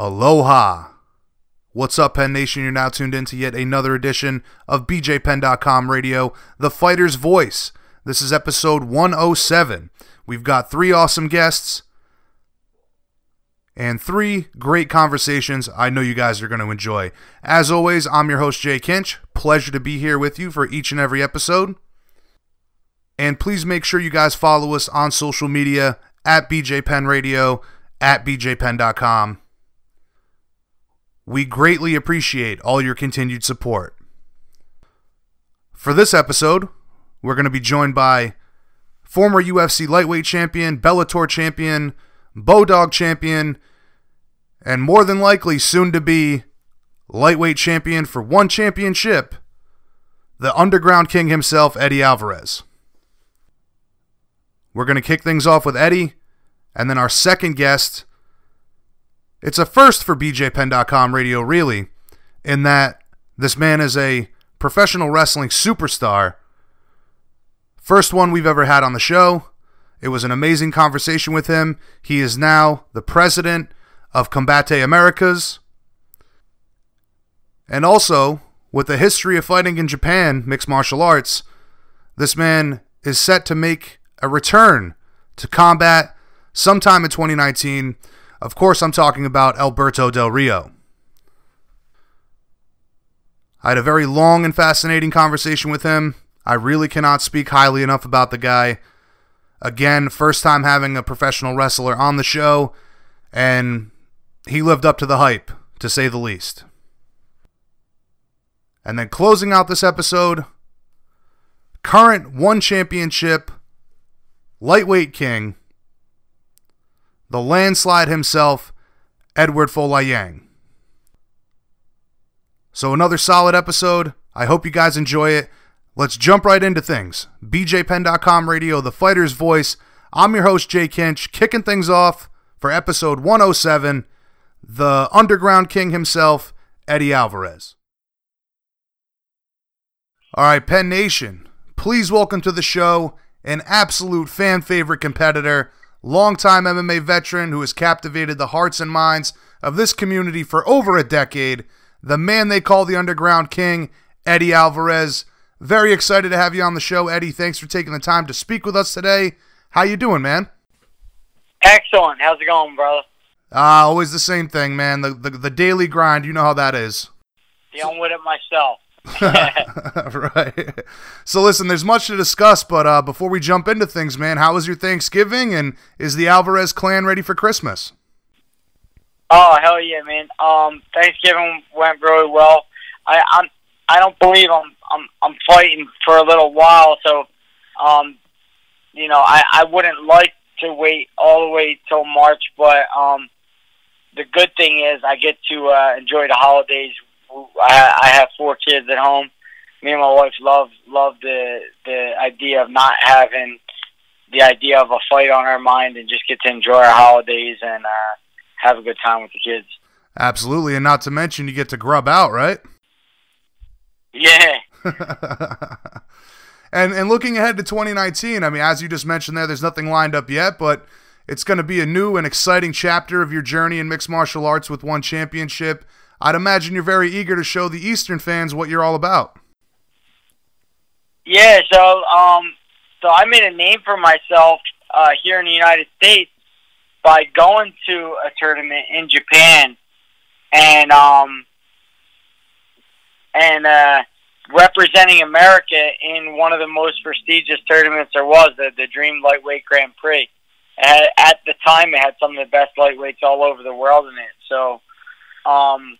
Aloha. What's up, Penn Nation? You're now tuned in to yet another edition of BJPenn.com Radio, the fighter's voice. This is episode 107. We've got three awesome guests and three great conversations I know you guys are going to enjoy. As always, I'm your host, Jay Kinch. Pleasure to be here with you for each and every episode. And please make sure you guys follow us on social media at BJPenn Radio, at BJPenn.com. We greatly appreciate all your continued support. For this episode, we're going to be joined by former UFC lightweight champion, Bellator champion, Bodog champion, and more than likely soon to be lightweight champion for one championship, the underground king himself, Eddie Alvarez. We're going to kick things off with Eddie, and then our second guest. It's a first for BJPenn.com radio, really, in that this man is a professional wrestling superstar. First one we've ever had on the show. It was an amazing conversation with him. He is now the president of Combate Americas. And also, with a history of fighting in Japan, mixed martial arts, this man is set to make a return to combat sometime in 2019. Of course, I'm talking about Alberto Del Rio. I had a very long and fascinating conversation with him. I really cannot speak highly enough about the guy. Again, first time having a professional wrestler on the show, and he lived up to the hype, to say the least. And then closing out this episode, current one championship lightweight king, the landslide himself, Eduard Folayang. So another solid episode. I hope you guys enjoy it. Let's jump right into things. BJPenn.com radio, the fighter's voice. I'm your host, Jay Kinch, kicking things off for episode 107 the underground king himself, Eddie Alvarez. All right, Penn Nation, please welcome to the show an absolute fan favorite competitor, longtime MMA veteran who has captivated the hearts and minds of this community for over a decade, the man they call the underground king, Eddie Alvarez. Very excited to have you on the show, Eddie. Thanks for taking the time to speak with us today. How you doing, man? Excellent. How's it going, brother? Uh, always the same thing, man. The, the the daily grind. You know how that is. Dealing with it myself. right. So listen, there's much to discuss, but uh, before we jump into things, man, how was your Thanksgiving, and is the Alvarez clan ready for Christmas? Oh hell yeah, man! Um, Thanksgiving went really well. I I'm I don't believe I'm I'm I'm fighting for a little while, so um, you know, I I wouldn't like to wait all the way till March, but um, the good thing is I get to uh, enjoy the holidays. I, I have four kids at home. Me and my wife love love the the idea of not having the idea of a fight on our mind and just get to enjoy our holidays and uh, have a good time with the kids. Absolutely, and not to mention you get to grub out, right? Yeah. and and looking ahead to 2019, I mean, as you just mentioned there, there's nothing lined up yet, but it's going to be a new and exciting chapter of your journey in mixed martial arts with one championship. I'd imagine you're very eager to show the Eastern fans what you're all about. Yeah, so um, so I made a name for myself uh, here in the United States by going to a tournament in Japan and um and uh, representing America in one of the most prestigious tournaments there was, the the Dream Lightweight Grand Prix. At, the time, it had some of the best lightweights all over the world in it. So, um,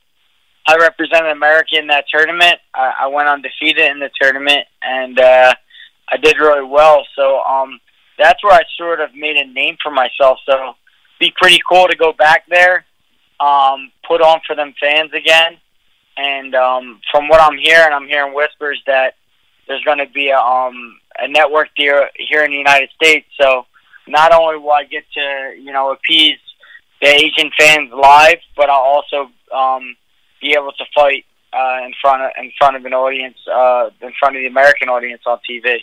I represented America in that tournament. I, I went undefeated in the tournament, and uh, I did really well. So, um, that's where I sort of made a name for myself. So, it'd be pretty cool to go back there, um, put on for them fans again. And um, from what I'm hearing, I'm hearing whispers that there's going to be a, um, a network here here in the United States. So, not only will I get to you know appease the Asian fans live, but I'll also um, be able to fight uh, in front of in front of an audience, uh, in front of the American audience on TV.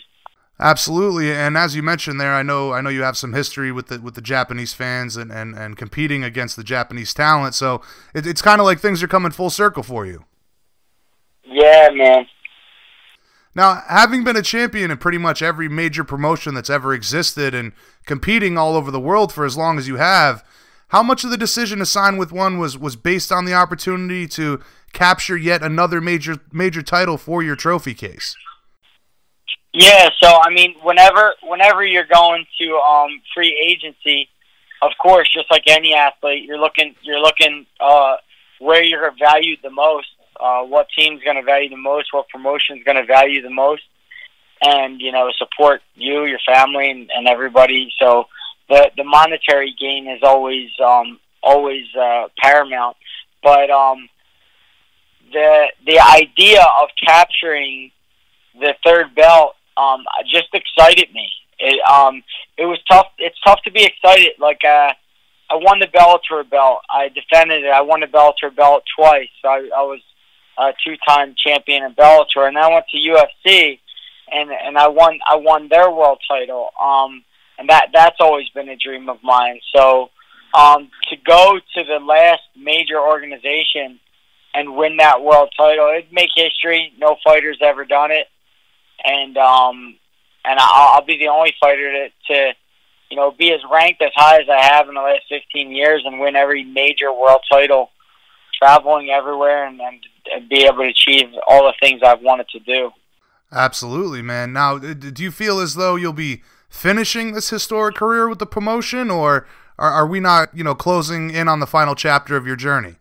Absolutely, and as you mentioned there, I know I know you have some history with the with the Japanese fans and, and, and competing against the Japanese talent. So it, it's kind of like things are coming full circle for you. Yeah, man. Now, having been a champion in pretty much every major promotion that's ever existed and competing all over the world for as long as you have, how much of the decision to sign with one was was based on the opportunity to capture yet another major major title for your trophy case? Yeah, so I mean, whenever whenever you're going to um, free agency, of course, just like any athlete, you're looking you're looking uh, where you're valued the most, uh, what team's going to value the most, what promotion's going to value the most, and you know support you, your family, and, and everybody. So the the monetary gain is always um, always uh, paramount, but um, the the idea of capturing the third belt um, just excited me. It um, it was tough. It's tough to be excited. Like uh, I won the Bellator belt. I defended it. I won the Bellator belt twice. I, I was a two-time champion in Bellator, and I went to UFC, and and I won. I won their world title. Um, and that that's always been a dream of mine. So um, to go to the last major organization and win that world title, it'd make history. No fighter's ever done it and um, and I'll, I'll be the only fighter to, to you know be as ranked as high as I have in the last 15 years and win every major world title, traveling everywhere and, and, and be able to achieve all the things I've wanted to do. Absolutely, man. Now, do you feel as though you'll be finishing this historic career with the promotion, or are, are we not, you know, closing in on the final chapter of your journey?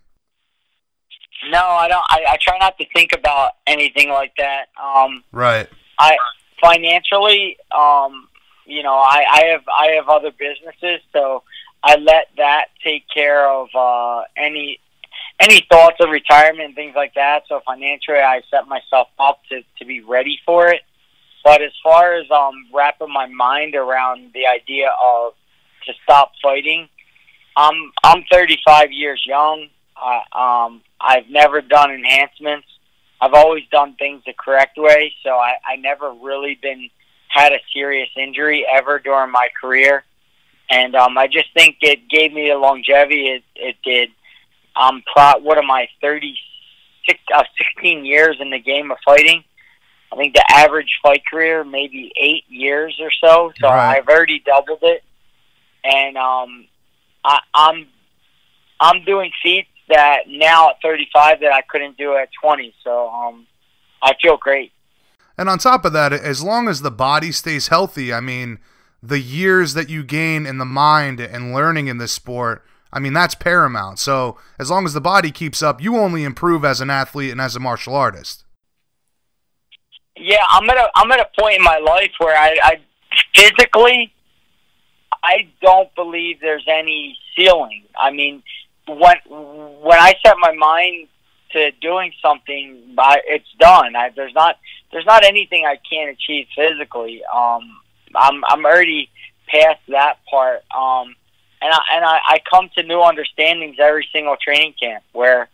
No, I don't. I, I try not to think about anything like that. Um, right. I financially, um, you know, I, I have I have other businesses, so I let that take care of uh, any any thoughts of retirement and things like that. So financially, I set myself up to to be ready for it. But as far as um, wrapping my mind around the idea of to stop fighting, I'm I'm 35 years young. Uh, um, I've never done enhancements. I've always done things the correct way, so I, I never really been had a serious injury ever during my career, and um, I just think it gave me the longevity it, it did. Um, pro- what am I, thirty six, uh, sixteen years in the game of fighting? I think the average fight career maybe eight years or so. So right. I've already doubled it, and um, I, I'm I'm doing feats that now at 35 that I couldn't do at 20. So um, I feel great. And on top of that, as long as the body stays healthy, I mean, the years that you gain in the mind and learning in this sport, I mean, that's paramount. So as long as the body keeps up, you only improve as an athlete and as a martial artist. Yeah, I'm at a I'm at a point in my life where I, I physically I don't believe there's any ceiling. I mean, when when I set my mind to doing something, I, it's done. I, there's not there's not anything I can't achieve physically. Um, I'm I'm already past that part. Um, and I, and I, I come to new understandings every single training camp where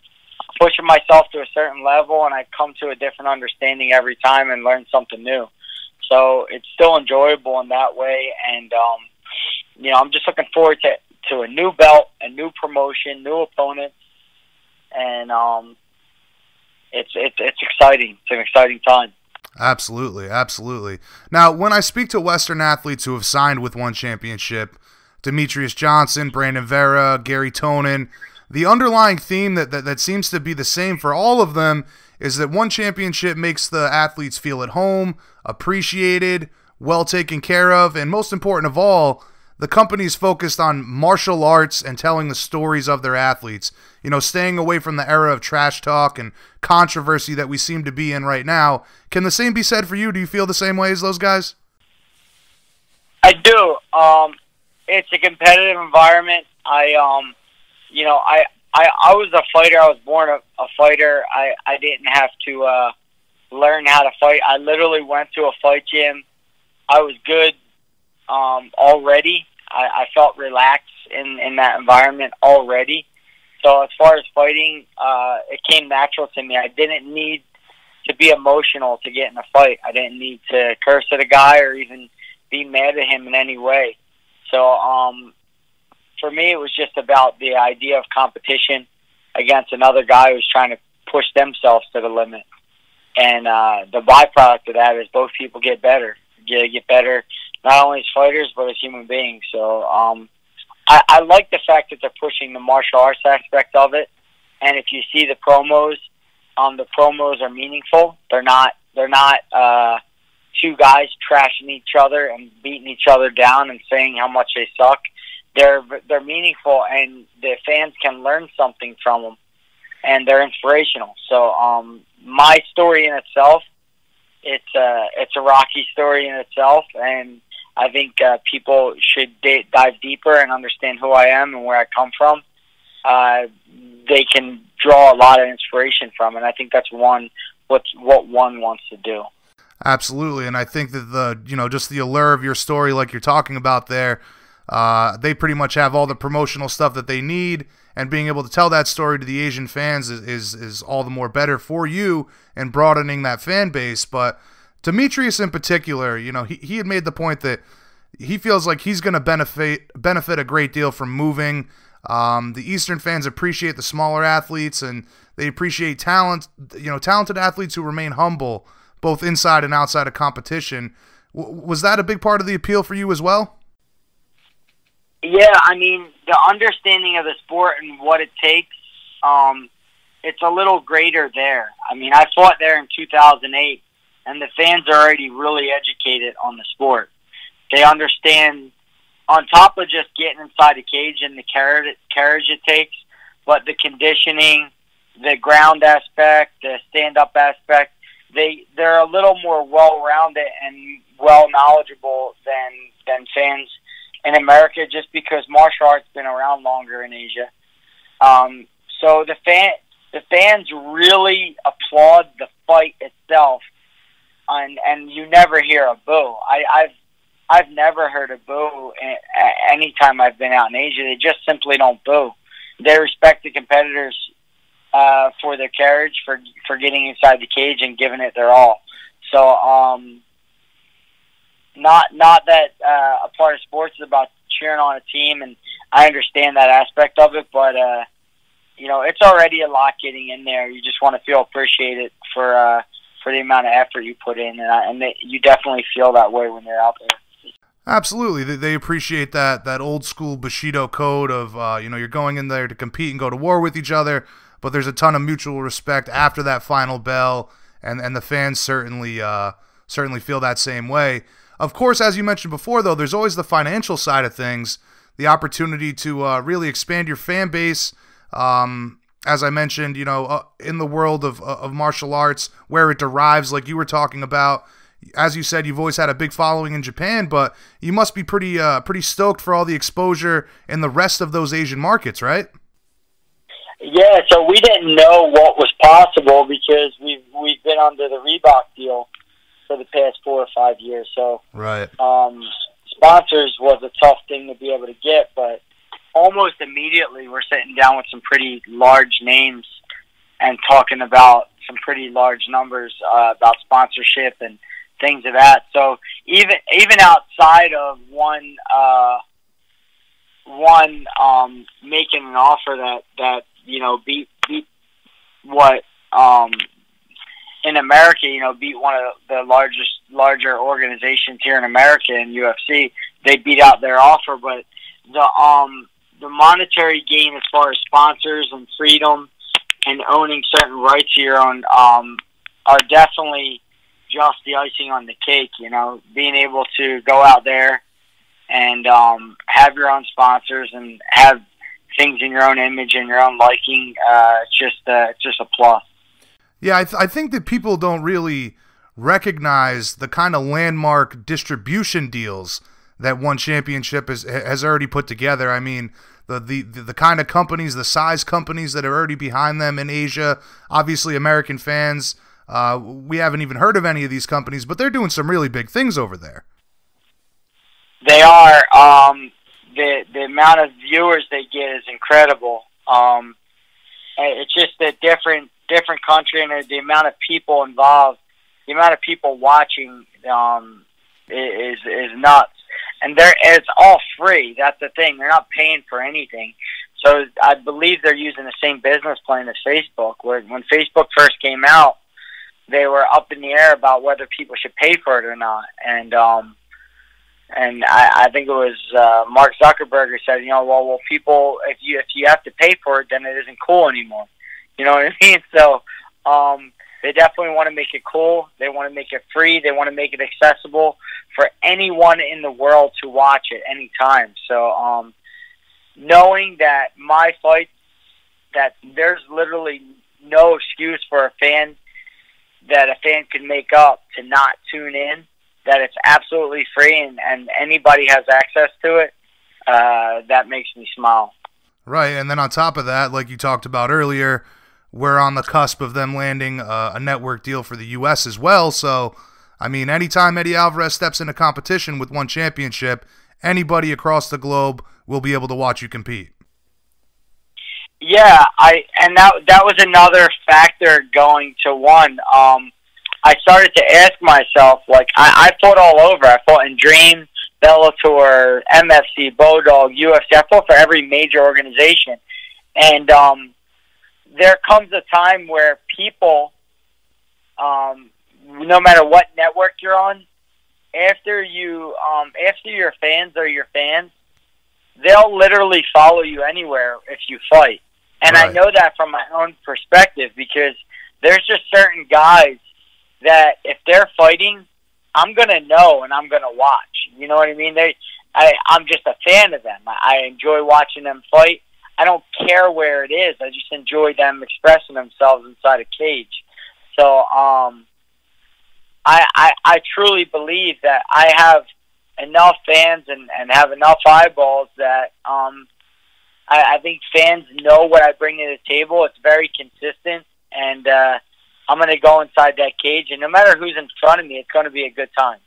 pushing myself to a certain level, and I come to a different understanding every time and learn something new. So it's still enjoyable in that way, and um, you know I'm just looking forward to to a new belt, a new promotion, new opponents, and um, it's it's it's exciting. It's an exciting time. Absolutely, absolutely. Now, when I speak to Western athletes who have signed with one championship, Demetrious Johnson, Brandon Vera, Garry Tonon, the underlying theme that, that, that seems to be the same for all of them is that one championship makes the athletes feel at home, appreciated, well taken care of, and most important of all, the company's focused on martial arts and telling the stories of their athletes. You know, staying away from the era of trash talk and controversy that we seem to be in right now. Can the same be said for you? Do you feel the same way as those guys? I do. Um, it's a competitive environment. I, um, you know, I, I, I was a fighter. I was born a, a fighter. I, I didn't have to uh, learn how to fight. I literally went to a fight gym. I was good um, already. I, I felt relaxed in, in that environment already. So as far as fighting, uh, it came natural to me. I didn't need to be emotional to get in a fight. I didn't need to curse at a guy or even be mad at him in any way. So um, for me, it was just about the idea of competition against another guy who's trying to push themselves to the limit. And uh, the byproduct of that is both people get better, get get better not only as fighters but as human beings. So um, I, I like the fact that they're pushing the martial arts aspect of it. And if you see the promos, um, the promos are meaningful. They're not. They're not uh, two guys trashing each other and beating each other down and saying how much they suck. They're they're meaningful, and the fans can learn something from them, and they're inspirational. So, um, my story in itself, it's a it's a rocky story in itself, and I think uh, people should d- dive deeper and understand who I am and where I come from. Uh, they can draw a lot of inspiration from, and I think that's one what what one wants to do. Absolutely, and I think that the you know just the allure of your story, like you're talking about there, uh, they pretty much have all the promotional stuff that they need, and being able to tell that story to the Asian fans is is, is all the more better for you and broadening that fan base. But Demetrious in particular, you know, he, he had made the point that he feels like he's going to benefit benefit a great deal from moving. Um, the Eastern fans appreciate the smaller athletes and they appreciate talent, you know, talented athletes who remain humble both inside and outside of competition. W- was that a big part of the appeal for you as well? Yeah, I mean, the understanding of the sport and what it takes, um, it's a little greater there. I mean, I fought there in 2008, and the fans are already really educated on the sport. They understand, on top of just getting inside the cage and the carriage, carriage it takes, but the conditioning, the ground aspect, the stand up aspect, they they're a little more well rounded and well knowledgeable than than fans in America, just because martial arts been around longer in Asia. Um, so the fan the fans really applaud the fight itself, and and you never hear a boo. I, I've I've never heard a boo any time I've been out in Asia. They just simply don't boo. They respect the competitors uh, for their carriage, for for getting inside the cage and giving it their all. So, um, not not that uh, a part of sports is about cheering on a team, and I understand that aspect of it, but uh, you know, it's already a lot getting in there. You just want to feel appreciated for uh, for the amount of effort you put in, and, I, and they, you definitely feel that way when you're out there. Absolutely, they appreciate that that old school Bushido code of uh, you know you're going in there to compete and go to war with each other but there's a ton of mutual respect after that final bell, and and the fans certainly uh, certainly feel that same way. Of course, as you mentioned before, though, there's always the financial side of things, the opportunity to uh, really expand your fan base. Um, as I mentioned, you know, uh, in the world of of martial arts, where it derives, like you were talking about. As you said, you've always had a big following in Japan, but you must be pretty uh, pretty stoked for all the exposure in the rest of those Asian markets, right? Yeah, so we didn't know what was possible because we've we've been under the Reebok deal for the past four or five years. So right, um, sponsors was a tough thing to be able to get, but almost immediately we're sitting down with some pretty large names and talking about some pretty large numbers uh, about sponsorship and things of that. So even even outside of one uh, one um, making an offer that that you know, beat beat what um, in America, you know, beat one of the largest larger organizations here in America in UFC. They beat out their offer, but the um the monetary gain as far as sponsors and freedom and owning certain rights here on um are definitely just the icing on the cake, you know, being able to go out there and um have your own sponsors and have things in your own image and your own liking, uh, it's just uh, it's just a plus. Yeah, I, th- I think that people don't really recognize the kind of landmark distribution deals that one championship has has already put together. I mean, the, the the kind of companies, the size companies that are already behind them in Asia. Obviously, American fans, uh, we haven't even heard of any of these companies, but they're doing some really big things over there. They are. Um, the the amount of viewers they get is incredible. Um, it's just a different different country and the amount of people involved, the amount of people watching um, is is nuts. And they're it's all free. That's the thing. They're not paying for anything. So I believe they're using the same business plan as Facebook. Where when Facebook first came out, they were up in the air about whether people should pay for it or not. And um, and I, I think it was uh, Mark Zuckerberg who said, you know, well, well, people, if you if you have to pay for it, then it isn't cool anymore. You know what I mean? So um, they definitely want to make it cool. They want to make it free. They want to make it accessible for anyone in the world to watch at any time. So um, knowing that my fight, that there's literally no excuse for a fan that a fan could make up to not tune in that it's absolutely free and, and anybody has access to it, uh, that makes me smile. Right, and then on top of that, like you talked about earlier, we're on the cusp of them landing uh, a network deal for the U.S. as well. So, I mean, anytime Eddie Alvarez steps into competition with one championship, anybody across the globe will be able to watch you compete. Yeah, I and that that was another factor going to one. Um, I started to ask myself, like, I, I fought all over. I fought in Dream, Bellator, MFC, Bodog, UFC. I fought for every major organization. And um, there comes a time where people, um, no matter what network you're on, after you, um, after your fans are your fans, they'll literally follow you anywhere if you fight. And right. I know that from my own perspective because there's just certain guys that if they're fighting, I'm gonna know and I'm gonna watch. You know what I mean? They, I, I'm just a fan of them. I enjoy watching them fight. I don't care where it is. I just enjoy them expressing themselves inside a cage. So, um, I, I, I truly believe that I have enough fans and, and have enough eyeballs that um, I, I think fans know what I bring to the table. It's very consistent, and uh, I'm going to go inside that cage, and no matter who's in front of me, it's going to be a good time.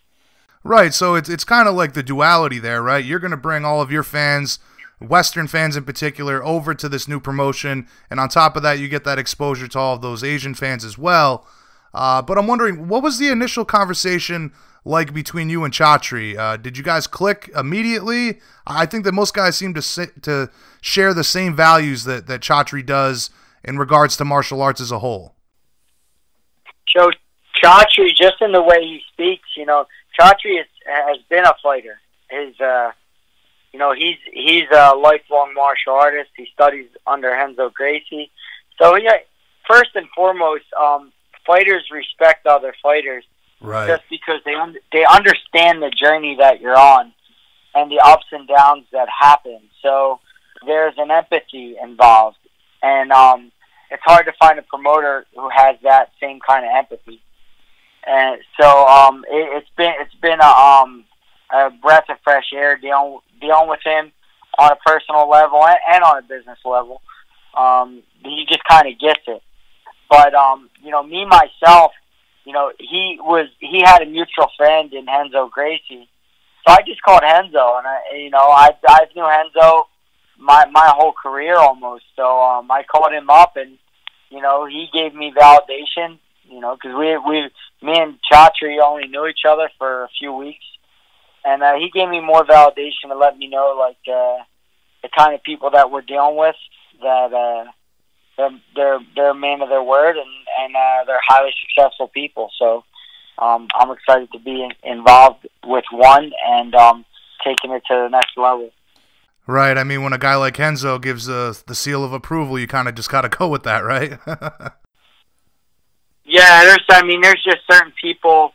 Right. So it's it's kind of like the duality there, right? You're going to bring all of your fans, Western fans in particular, over to this new promotion, and on top of that, you get that exposure to all of those Asian fans as well. Uh, but I'm wondering, what was the initial conversation like between you and Chatri? Uh, did you guys click immediately? I think that most guys seem to to share the same values that that Chatri does in regards to martial arts as a whole. So Chatri, just in the way he speaks, you know, Chatri has been a fighter. His, uh, you know, he's he's a lifelong martial artist. He studies under Renzo Gracie. So yeah, first and foremost, um, fighters respect other fighters, right? Just because they un- they understand the journey that you're on and the ups and downs that happen. So there's an empathy involved, and um, it's hard to find a promoter who has that same kind of empathy. And so um, it, it's been it's been a, um, a breath of fresh air dealing dealing with him on a personal level and, and on a business level. Um, he just kind of gets it. But um, you know, me myself, you know, he was he had a mutual friend in Renzo Gracie, so I just called Renzo, and I, you know, I I knew Renzo my my whole career almost. So um, I called him up, and you know he gave me validation. You know, because we we me and Chatri only knew each other for a few weeks, and uh, he gave me more validation to let me know like uh, the kind of people that we're dealing with that uh, they're they're they're a man of their word and and uh, they're highly successful people. So um, I'm excited to be in, involved with one and um, taking it to the next level. Right. I mean, when a guy like Renzo gives uh, the seal of approval, you kind of just got to go with that, right? yeah. There's. I mean, there's just certain people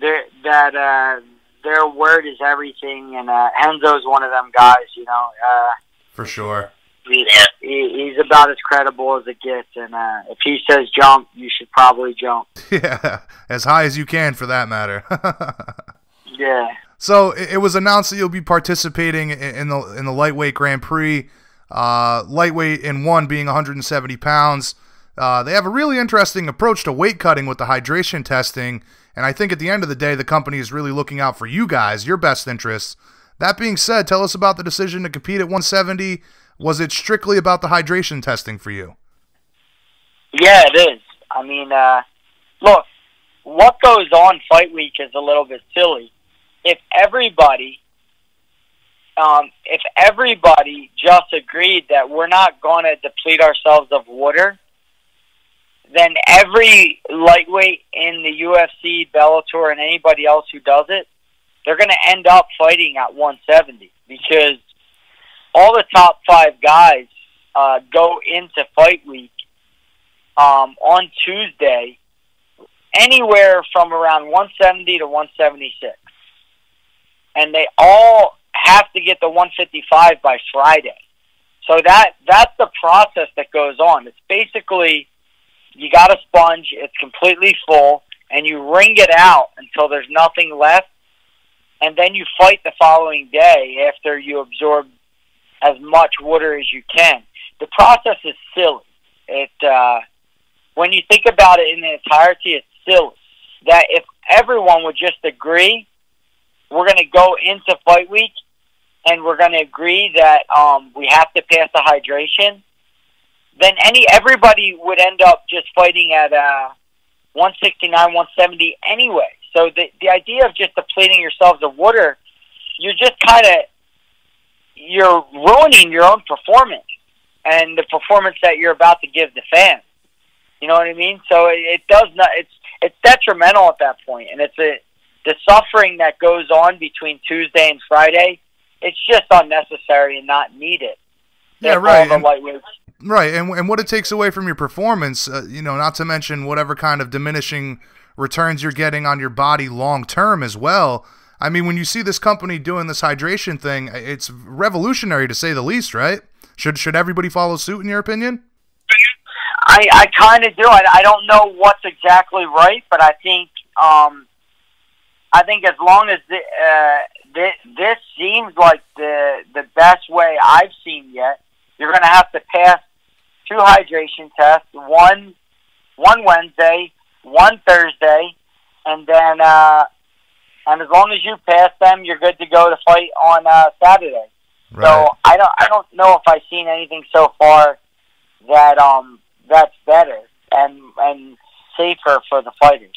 there that uh, their word is everything, and uh, Renzo's one of them guys. You know. Uh, For sure. He, he, he's about as credible as it gets, and uh, if he says jump, you should probably jump. Yeah, as high as you can, for that matter. yeah. So it, was announced that you'll be participating in the in the lightweight Grand Prix. Uh, lightweight in one being 170 pounds. Uh, they have a really interesting approach to weight cutting with the hydration testing, and I think at the end of the day, the company is really looking out for you guys, your best interests. That being said, tell us about the decision to compete at 170. Was it strictly about the hydration testing for you? Yeah, it is. I mean, uh, look, what goes on fight week is a little bit silly. If everybody, um, if everybody just agreed that we're not going to deplete ourselves of water, then every lightweight in the UFC, Bellator, and anybody else who does it, they're going to end up fighting at 170 because all the top five guys uh, go into fight week um, on Tuesday anywhere from around 170 to 176. And they all have to get the 155 by Friday. So that that's the process that goes on. It's basically you got a sponge, it's completely full, and you wring it out until there's nothing left, and then you fight the following day after you absorb as much water as you can. The process is silly. It uh, when you think about it in the entirety, it's silly. That if everyone would just agree, we're going to go into fight week, and we're going to agree that um, we have to pass the hydration. Then any everybody would end up just fighting at uh, 169, 170 anyway. So the the idea of just depleting yourselves of water, you're just kind of you're ruining your own performance and the performance that you're about to give the fans. You know what I mean? So it, it does not. It's it's detrimental at that point, and it's a the suffering that goes on between Tuesday and Friday. It's just unnecessary and not needed. Yeah, right. And, right, and and what it takes away from your performance, uh, you know, not to mention whatever kind of diminishing returns you're getting on your body long term as well. I mean, when you see this company doing this hydration thing, it's revolutionary to say the least, right? Should should everybody follow suit in your opinion? I I kind of do. I, I don't know what's exactly right, but I think um, I think as long as the, uh, this, seems like the the best way I've seen yet, you're going to have to pass two hydration tests. One one Wednesday, one Thursday, and then uh, and as long as you pass them, you're good to go to fight on uh, Saturday. Right. So I don't I don't know if I've seen anything so far that um that's better and and safer for the fighters.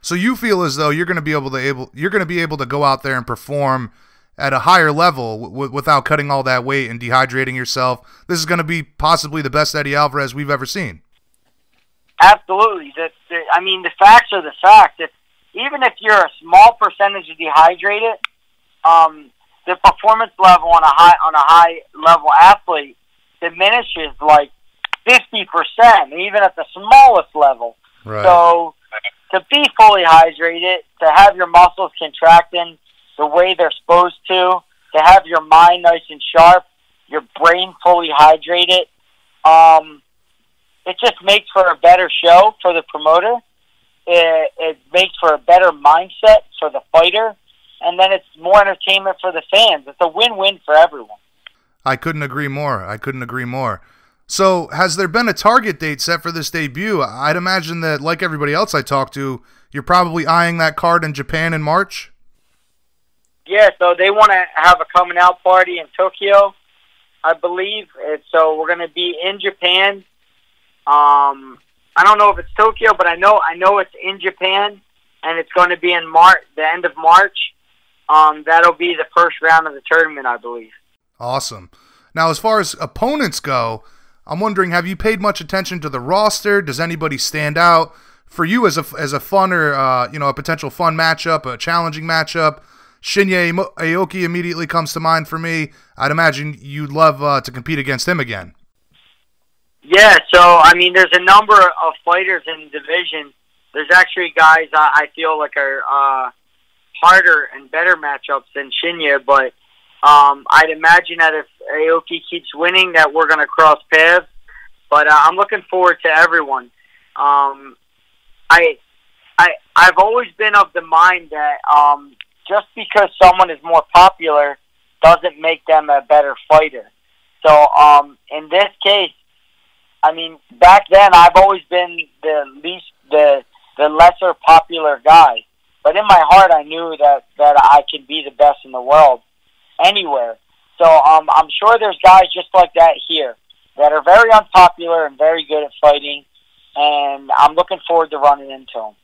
So you feel as though you're going to be able to able you're going to be able to go out there and perform at a higher level w- without cutting all that weight and dehydrating yourself. This is going to be possibly the best Eddie Alvarez we've ever seen. Absolutely. The, the, I mean, the facts are the facts. If even if you're a small percentage dehydrated, um, the performance level on a high on a high level athlete diminishes like fifty percent, even at the smallest level. Right. So to be fully hydrated, to have your muscles contracting the way they're supposed to, to have your mind nice and sharp, your brain fully hydrated, um, it just makes for a better show for the promoter. It, it makes for a better mindset for the fighter, and then it's more entertainment for the fans. It's a win-win for everyone. I couldn't agree more. I couldn't agree more. So, has there been a target date set for this debut? I'd imagine that, like everybody else I talked to, you're probably eyeing that card in Japan in March. Yeah, so they want to have a coming out party in Tokyo, I believe. And so we're going to be in Japan. Um, I don't know if it's Tokyo, but I know I know it's in Japan, and it's going to be in March, the end of March. Um, that'll be the first round of the tournament, I believe. Awesome. Now, as far as opponents go, I'm wondering, have you paid much attention to the roster? Does anybody stand out for you as a as a funner, uh, you know, a potential fun matchup, a challenging matchup? Shinya Aoki immediately comes to mind for me. I'd imagine you'd love uh, to compete against him again. Yeah, so I mean, there's a number of fighters in the division. There's actually guys I feel like are uh, harder and better matchups than Shinya, but um, I'd imagine that if Aoki keeps winning, that we're going to cross paths. But uh, I'm looking forward to everyone. Um, I, I, I've always been of the mind that um, just because someone is more popular doesn't make them a better fighter. So um, in this case, I mean, back then I've always been the least, the the lesser popular guy. But in my heart, I knew that that I could be the best in the world anywhere. So um, I'm sure there's guys just like that here that are very unpopular and very good at fighting. and I'm looking forward to running into him.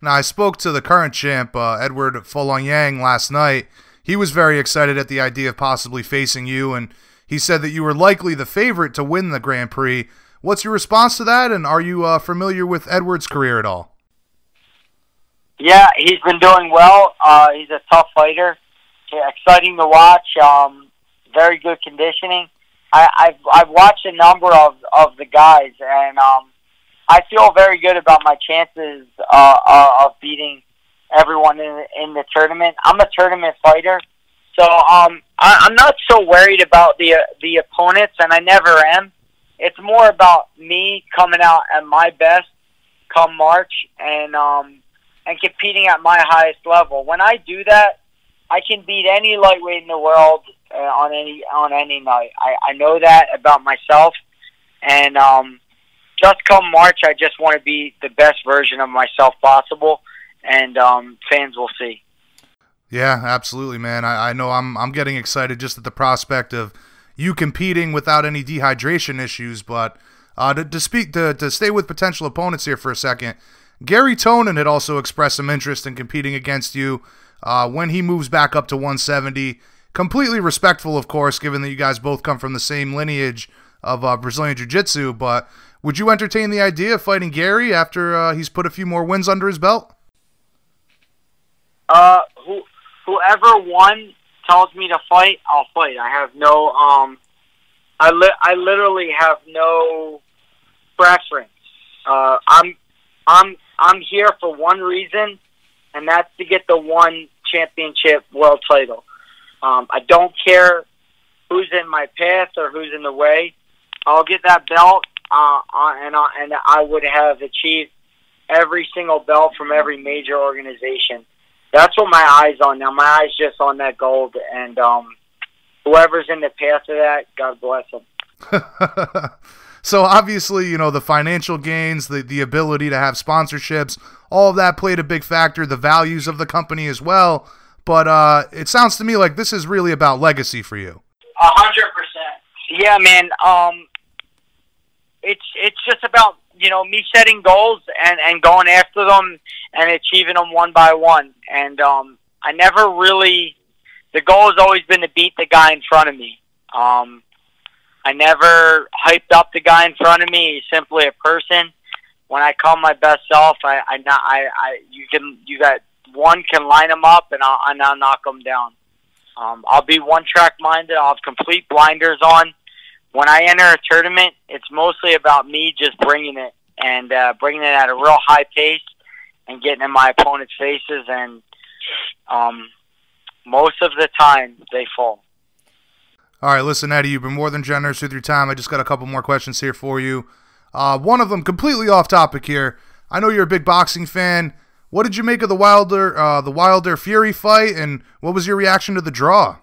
Now, I spoke to the current champ, uh, Edward Yang, last night. He was very excited at the idea of possibly facing you, and he said that you were likely the favorite to win the Grand Prix. What's your response to that, and are you uh, familiar with Edward's career at all? Yeah, he's been doing well. Uh, he's a tough fighter. Exciting to watch. Um, very good conditioning. I, I've I've watched a number of of the guys, and um, I feel very good about my chances uh, uh, of beating everyone in in the tournament. I'm a tournament fighter, so um, I, I'm not so worried about the uh, the opponents, and I never am. It's more about me coming out at my best come March and um, and competing at my highest level. When I do that, I can beat any lightweight in the world uh, on any on any night. I, I know that about myself, and um, just come March, I just want to be the best version of myself possible, and um, fans will see. Yeah, absolutely, man. I, I know I'm I'm getting excited just at the prospect of you competing without any dehydration issues. But uh, to, to speak to to stay with potential opponents here for a second, Garry Tonon had also expressed some interest in competing against you uh, when he moves back up to 170. Completely respectful, of course, given that you guys both come from the same lineage of uh, Brazilian Jiu Jitsu. But would you entertain the idea of fighting Garry after uh, he's put a few more wins under his belt? Uh, who, whoever one tells me to fight, I'll fight. I have no um, I li- I literally have no preference. Uh, I'm I'm I'm here for one reason, and that's to get the one championship world title. Um, I don't care who's in my path or who's in the way. I'll get that belt, uh, uh, and uh, and I would have achieved every single belt from every major organization. That's what my eyes on now. My eyes just on that gold, and um, whoever's in the path of that, God bless them. so obviously, you know the financial gains, the the ability to have sponsorships, all of that played a big factor. The values of the company as well. But uh, it sounds to me like this is really about legacy for you. A hundred percent. Yeah, man. Um, it's it's just about you know me setting goals and and going after them and achieving them one by one. And um, I never really the goal has always been to beat the guy in front of me. Um, I never hyped up the guy in front of me. He's simply a person. When I call my best self, I I not I, I you can you got one can line them up and I'll and I'll knock them down. Um, I'll be one track minded. I'll have complete blinders on when I enter a tournament, it's mostly about me just bringing it and uh, bringing it at a real high pace and getting in my opponent's faces. And um, most of the time, they fall. All right, listen, Eddie, you've been more than generous with your time. I just got a couple more questions here for you. Uh, one of them, completely off topic here. I know you're a big boxing fan. What did you make of the Wilder, uh, the Wilder Fury fight, and what was your reaction to the draw?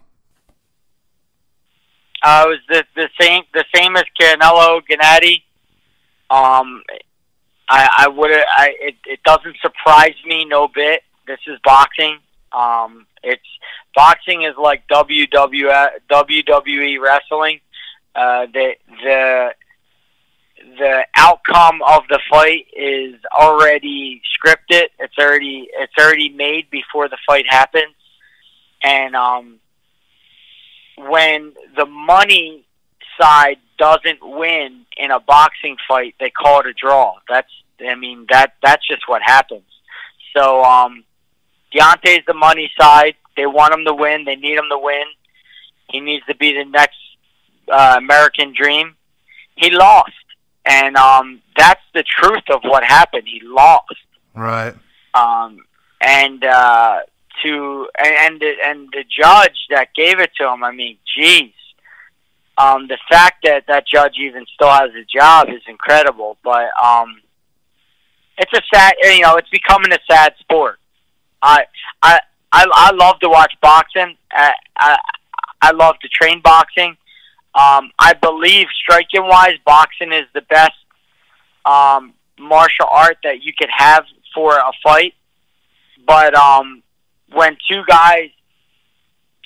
Uh, it was the the same the same as Canelo Gennady. Um, I I would I it it doesn't surprise me no bit. This is boxing. Um, it's boxing is like WWE WWE wrestling. Uh, the the the outcome of the fight is already scripted. It's already it's already made before the fight happens, and um, when the money side doesn't win in a boxing fight, they call it a draw. That's I mean that that's just what happens. So um, Deontay's the money side. They want him to win. They need him to win. He needs to be the next uh, American Dream. He lost, and um, that's the truth of what happened. He lost. Right. Um, and uh, to and and and the judge that gave it to him. I mean, geez, um, the fact that that judge even still has a job is incredible. But um, it's a sad, you know, it's becoming a sad sport. I I I, I love to watch boxing. I, I I love to train boxing. Um, I believe striking wise, boxing is the best um, martial art that you could have for a fight. But um, when two guys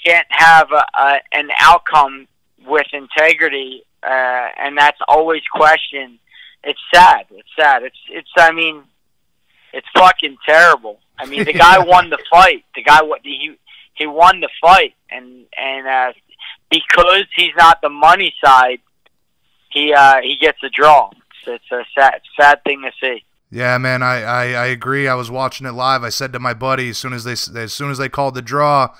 can't have a, a, an outcome with integrity, uh, and that's always questioned, it's sad. It's sad. It's it's. I mean, it's fucking terrible. I mean, the guy won the fight. The guy what he he won the fight, and and uh, because he's not the money side, he uh, he gets a draw. So it's a sad sad thing to see. Yeah, man, I, I, I agree. I was watching it live. I said to my buddy as soon as they as soon as they called the draw,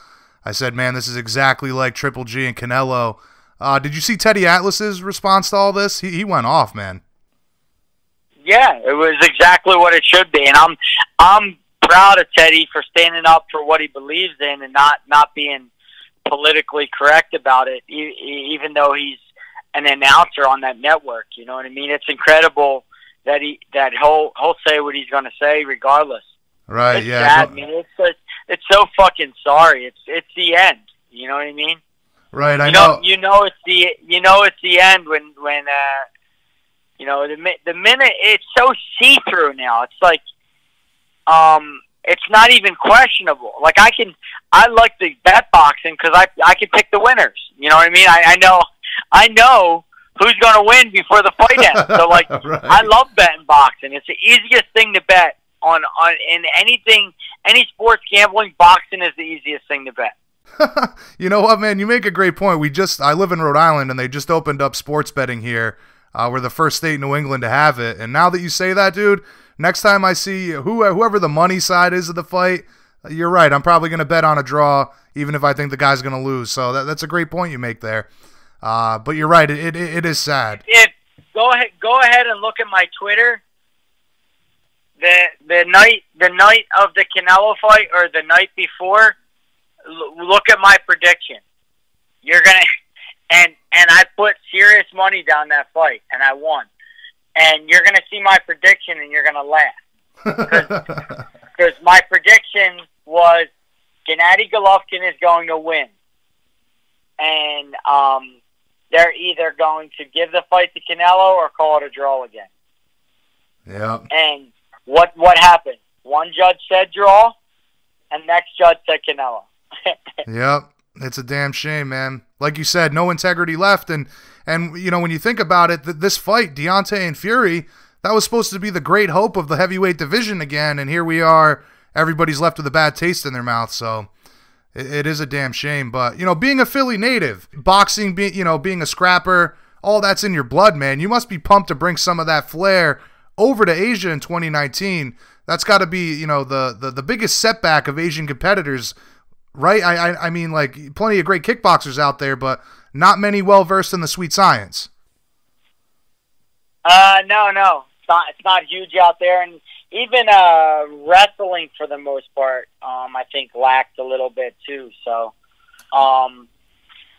I said, "Man, this is exactly like Triple G and Canelo." Uh, did you see Teddy Atlas's response to all this? He he went off, man. Yeah, it was exactly what it should be, and I'm I'm proud of Teddy for standing up for what he believes in and not not being politically correct about it, even though he's an announcer on that network. You know what I mean? It's incredible that he that he'll he'll say what he's going to say regardless. Right? It's yeah. Sad, man. It's just, it's so fucking sorry. It's it's the end. You know what I mean? Right. I you know. know. You know it's the you know it's the end when when uh you know the the minute it's so see through now. It's like um it's not even questionable. Like I can I like the bet boxing because I I can pick the winners. You know what I mean? I, I know I know who's going to win before the fight ends. So like, right. I love betting boxing. It's the easiest thing to bet on on in anything, any sports gambling. Boxing is the easiest thing to bet. you know what, man? You make a great point. We just I live in Rhode Island, and they just opened up sports betting here. Uh, we're the first state in New England to have it, and now that you say that, dude, next time I see who whoever the money side is of the fight, you're right. I'm probably going to bet on a draw, even if I think the guy's going to lose. So that, that's a great point you make there. Uh, but you're right. It, it, it is sad. If go ahead, go ahead and look at my Twitter. The the night the night of the Canelo fight or the night before, look at my prediction. You're gonna and and I put serious money down that fight and I won. And you're gonna see my prediction and you're gonna laugh because my prediction was Gennady Golovkin is going to win, and um, they're either going to give the fight to Canelo or call it a draw again. Yeah. And what what happened? One judge said draw, and next judge said Canelo. yep. It's a damn shame, man. Like you said, no integrity left, and and you know when you think about it, th- this fight, Deontay and Fury, that was supposed to be the great hope of the heavyweight division again, and here we are. Everybody's left with a bad taste in their mouth. So it, is a damn shame. But you know, being a Philly native, boxing, being you know, being a scrapper, all that's in your blood, man. You must be pumped to bring some of that flair over to Asia in 2019. That's got to be you know the, the the biggest setback of Asian competitors, right? I, I I mean, like plenty of great kickboxers out there, but not many well versed in the sweet science. Uh, no, no, it's not. It's not huge out there, and even uh, wrestling for the most part, um, I think lacked a little bit too. So, um,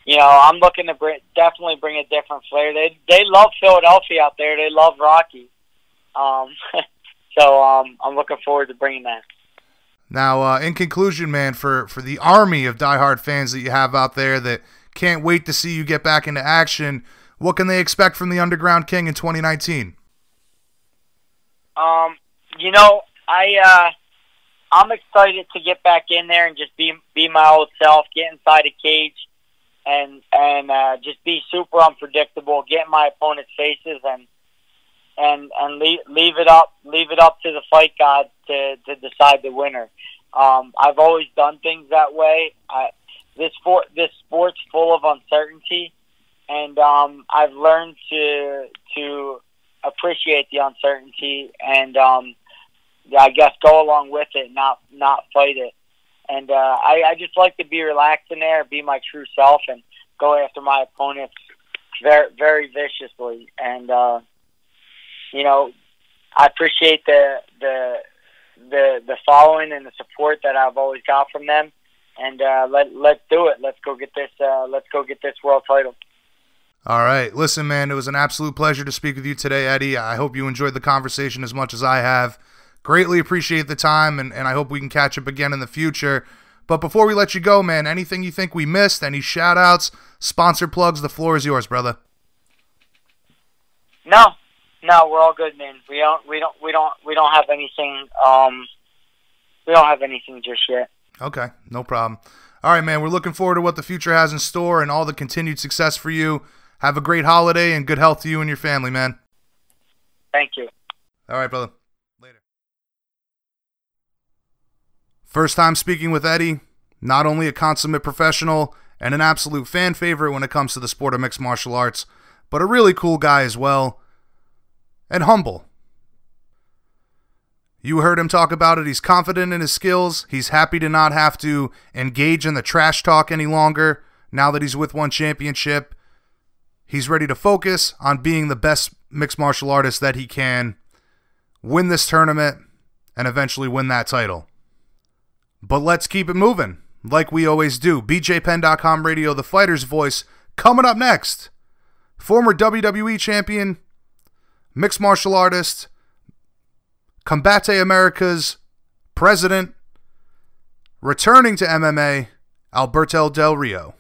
you know, I'm looking to bring, definitely bring a different flair. They they love Philadelphia out there. They love Rocky. Um, so um, I'm looking forward to bringing that. Now, uh, in conclusion, man, for for the army of diehard fans that you have out there that can't wait to see you get back into action, what can they expect from the Underground King in 2019? Um, you know, I uh, I'm excited to get back in there and just be be my old self, get inside a cage, and and uh, just be super unpredictable, get in my opponent's faces, and and and leave, leave it up leave it up to the fight god to to decide the winner. Um, I've always done things that way. I, this sport this sport's full of uncertainty, and um, I've learned to to appreciate the uncertainty and um, I guess go along with it, not not fight it. And uh, I, I just like to be relaxed in there, be my true self, and go after my opponents very very viciously. And uh, you know, I appreciate the the the the following and the support that I've always got from them. And uh, let let's do it. Let's go get this. Uh, let's go get this world title. All right. Listen, man, it was an absolute pleasure to speak with you today, Eddie. I hope you enjoyed the conversation as much as I have. Greatly appreciate the time, and, and I hope we can catch up again in the future. But before we let you go, man, anything you think we missed, any shout outs, sponsor plugs, the floor is yours, brother. No, no, we're all good, man. We don't, we don't, we don't, we don't have anything. Um, we don't have anything just yet. Okay, no problem. All right, man. We're looking forward to what the future has in store and all the continued success for you. Have a great holiday and good health to you and your family, man. Thank you. All right, brother. First time speaking with Eddie. Not only a consummate professional and an absolute fan favorite when it comes to the sport of mixed martial arts, but a really cool guy as well. And humble. You heard him talk about it. He's confident in his skills. He's happy to not have to engage in the trash talk any longer now that he's with one championship. He's ready to focus on being the best mixed martial artist that he can, win this tournament, and eventually win that title. But let's keep it moving, like we always do. BJPenn.com radio, the fighter's voice, coming up next. Former WWE champion, mixed martial artist, Combate America's president, returning to MMA, Alberto Del Rio.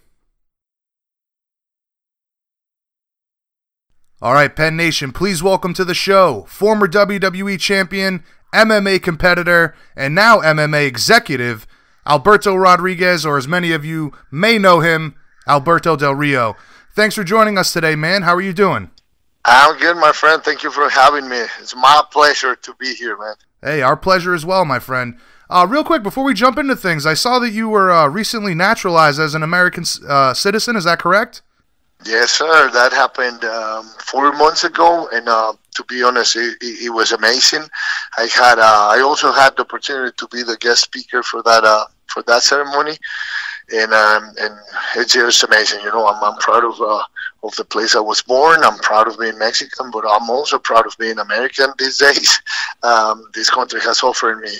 All right, Penn Nation, please welcome to the show former WWE champion, MMA competitor, and now MMA executive, Alberto Rodriguez, or as many of you may know him, Alberto Del Rio. Thanks for joining us today, man. How are you doing? I'm good, my friend. Thank you for having me. It's my pleasure to be here, man. Hey, our pleasure as well, my friend. Uh, real quick, before we jump into things, I saw that you were uh, recently naturalized as an American uh, citizen. Is that correct? Yes, sir. That happened um, four months ago, and uh, to be honest, it, it, was amazing. I had, uh, I also had the opportunity to be the guest speaker for that, uh, for that ceremony, and um, and it's just amazing. You know, I'm, I'm proud of uh, of the place I was born. I'm proud of being Mexican, but I'm also proud of being American these days. Um, this country has offered me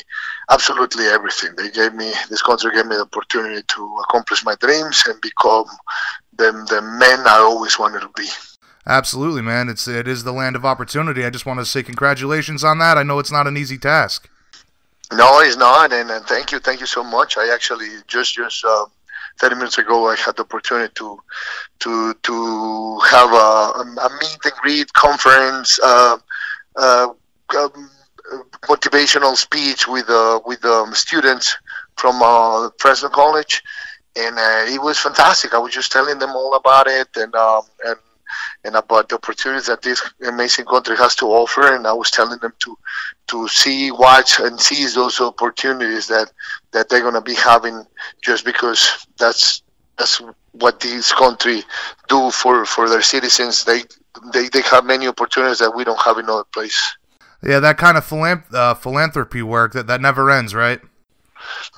absolutely everything. They gave me this country gave me the opportunity to accomplish my dreams and become the the man I always wanted to be. Absolutely, man. It's it is the land of opportunity. I just want to say congratulations on that. I know it's not an easy task. No, it's not, and, and thank you, thank you so much. I actually just just. Uh, 30 minutes ago, I had the opportunity to to to have a, a meet and greet conference, uh, uh, um, motivational speech with uh, with um, students from uh, Fresno College, and uh, it was fantastic. I was just telling them all about it and um, and and about the opportunities that this amazing country has to offer. And I was telling them to to see, watch, and seize those opportunities that that they're to be having, just because that's that's what this country do for for their citizens. They they they have many opportunities that we don't have in other place. Yeah, that kind of philanth- uh, philanthropy work that that never ends, right?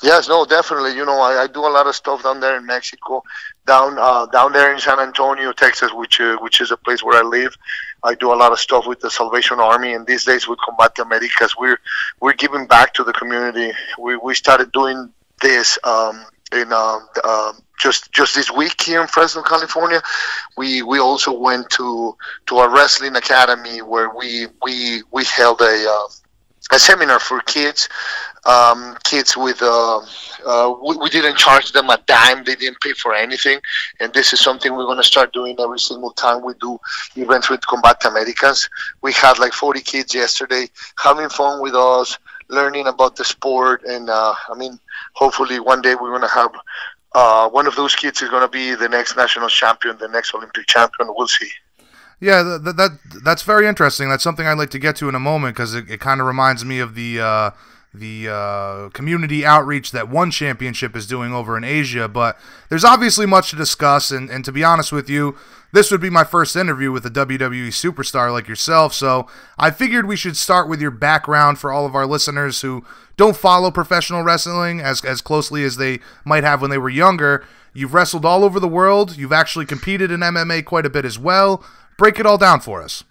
Yes, no, definitely. You know, I, I, do a lot of stuff down there in Mexico, down uh, down there in San Antonio, Texas, which uh, which is a place where I live. I do a lot of stuff with the Salvation Army, and these days with Combate Americas, we're we're giving back to the community. We we started doing this um, in uh, uh, just just this week here in Fresno, California. We we also went to to a wrestling academy where we we we held a uh, a seminar for kids, um, kids with. Uh, uh, we, we, didn't charge them a dime; they didn't pay for anything, and this is something we're going to start doing every single time we do events with combat Americas. We had like 40 kids yesterday having fun with us, learning about the sport, and uh, I mean, hopefully one day we're going to have. Uh, one of those kids is going to be the next national champion, the next Olympic champion. We'll see. Yeah, that, that that's very interesting. That's something I'd like to get to in a moment because it, it kind of reminds me of the uh, the uh, community outreach that one championship is doing over in Asia. But there's obviously much to discuss, and, and to be honest with you, this would be my first interview with a WWE superstar like yourself. So I figured we should start with your background for all of our listeners who don't follow professional wrestling as as closely as they might have when they were younger. You've wrestled all over the world. You've actually competed in MMA quite a bit as well. Break it all down for us.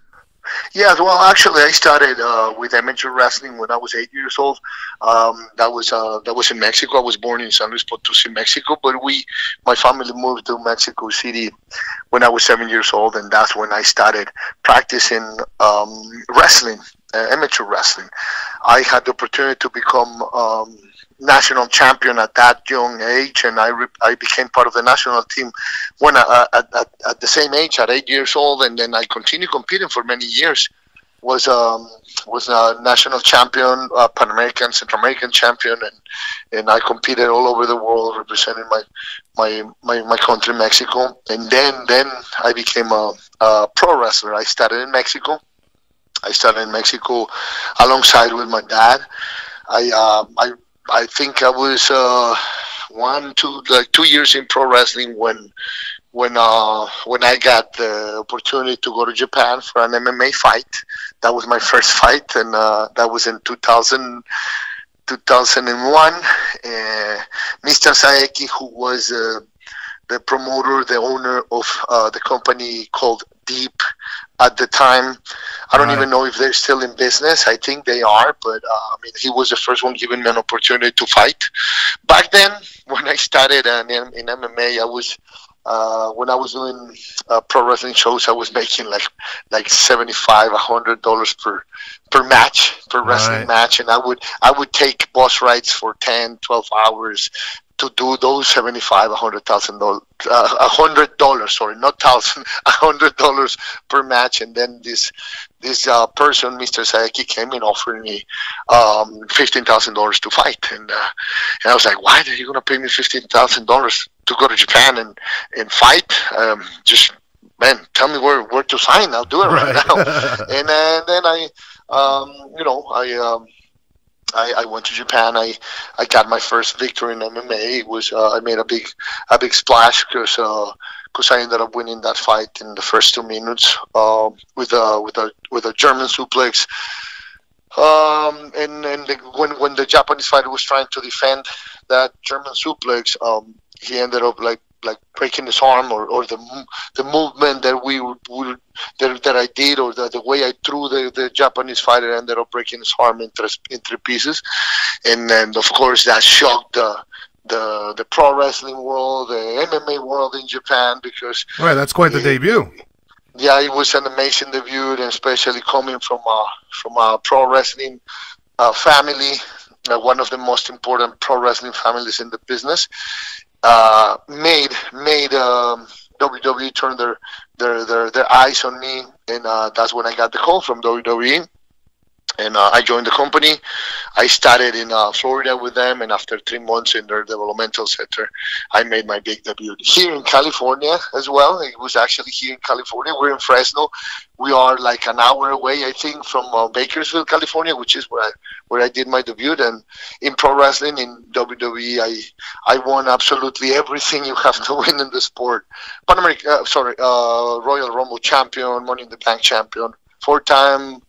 Yeah, well, actually, I started uh, with amateur wrestling when I was eight years old. Um, that was uh, that was in Mexico. I was born in San Luis Potosi, Mexico, but we, my family, moved to Mexico City when I was seven years old, and that's when I started practicing um, wrestling, uh, amateur wrestling. I had the opportunity to become um, national champion at that young age, and I, re- I became part of the national team when I, uh, at, at, at, the same age, at eight years old, and then I continued competing for many years. Was um, was a national champion, uh, Pan American, Central American champion, and and I competed all over the world representing my my my, my country, Mexico. And then then I became a, a pro wrestler. I started in Mexico I started in Mexico alongside with my dad. I uh, I I think I was uh, one two like two years in pro wrestling when when uh, when I got the opportunity to go to Japan for an MMA fight. That was my first fight, and uh, that was in 2000, 2001. Uh, Mr. Saeki, who was uh, the promoter, the owner of uh, the company called Deep at the time. I don't right. even know if they're still in business. I think they are, but uh, I mean, he was the first one giving me an opportunity to fight. Back then, when I started uh, in, in MMA, I was uh, when I was doing uh, pro wrestling shows, I was making like like seventy five, a hundred dollars per per match, per wrestling right. match, and I would I would take bus rides for 10, 12 hours to do those seventy five, a hundred thousand dollars, uh, a hundred dollars, sorry, not thousand, a hundred dollars per match, and then this this uh, person, Mr. Saeki, came and offered me um, fifteen thousand dollars to fight, and uh, and I was like, why are you gonna pay me fifteen thousand dollars to go to Japan and and fight? Um, just man, tell me where where to sign. I'll do it right, right now. and then, then I, um, you know, I. Um, I, I, went to Japan. I, I got my first victory in MMA. It was uh, I made a big a big splash because because I ended up winning that fight in the first two minutes uh, with a with a with a German suplex. Um, and and the, when when the Japanese fighter was trying to defend that German suplex, um, he ended up like like breaking his arm or, or the the movement that we would that, that I did or the, the way I threw the, the Japanese fighter ended up breaking his arm in, three, in three pieces, and then of course that shocked the the the pro wrestling world, the MMA world in Japan because right that's quite the it, debut. Yeah, it was an amazing debut, and especially coming from a from a pro wrestling uh, family, uh, one of the most important pro wrestling families in the business uh, made made um, WWE turn their, their their their eyes on me, and uh, that's when I got the call from WWE and uh, I joined the company. I started in uh, Florida with them, and after three months in their developmental center, I made my big debut here in California as well. It was actually here in California. We're in Fresno. We are like an hour away, I think, from uh, Bakersfield, California, which is where I where I did my debut. And in pro wrestling, in WWE, I I won absolutely everything you have to win in the sport. Pan American, uh, sorry, uh, Royal Rumble champion, Money in the Bank champion, four-time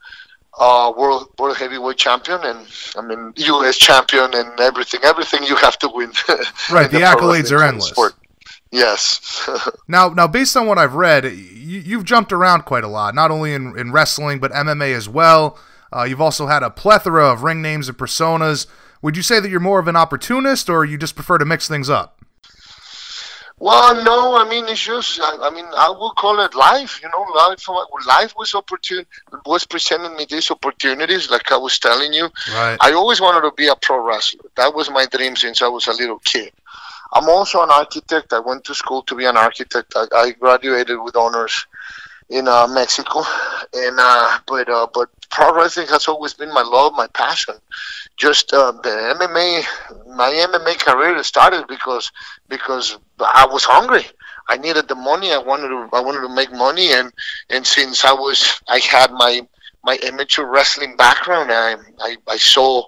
uh, world world heavyweight champion and I mean U.S. champion and everything. Everything you have to win. right. the, the accolades are endless. Sport. Yes. now, now, based on what I've read, you, have jumped around quite a lot, not only in, in wrestling but MMA as well. Uh, you've also had a plethora of ring names and personas. Would you say that you're more of an opportunist, or you just prefer to mix things up? Well, no, I mean it's just. I, I mean, I would call it life. You know, life. Life was opportune was presenting me these opportunities, like I was telling you. Right. I always wanted to be a pro wrestler. That was my dream since I was a little kid. I'm also an architect. I went to school to be an architect. I, I graduated with honors in uh, Mexico, and uh, but uh, but pro wrestling has always been my love, my passion. Just uh, the MMA, my MMA career started because because I was hungry. I needed the money. I wanted to I wanted to make money, and and since I was I had my my amateur wrestling background, I I, I saw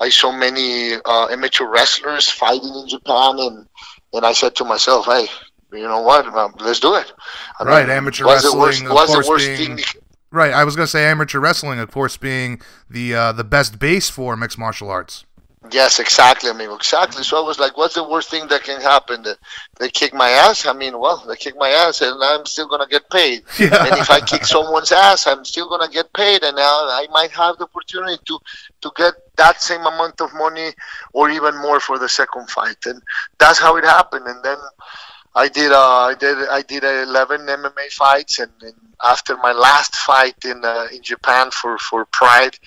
I saw many uh, amateur wrestlers fighting in Japan, and and I said to myself, hey, you know what? Um, let's do it. I right, mean, amateur wrestling. Worst, of course, being, thing? Right, I was going to say amateur wrestling, of course, being the uh, the best base for mixed martial arts. Yes, exactly, amigo. Exactly. So I was like, what's the worst thing that can happen? That they kick my ass? I mean, well, they kick my ass and I'm still going to get paid. Yeah. And if I kick someone's ass, I'm still going to get paid. And now I might have the opportunity to, to get that same amount of money or even more for the second fight. And that's how it happened. And then I did, uh, I did, I did 11 MMA fights. And, and after my last fight in, uh, in Japan for, for Pride,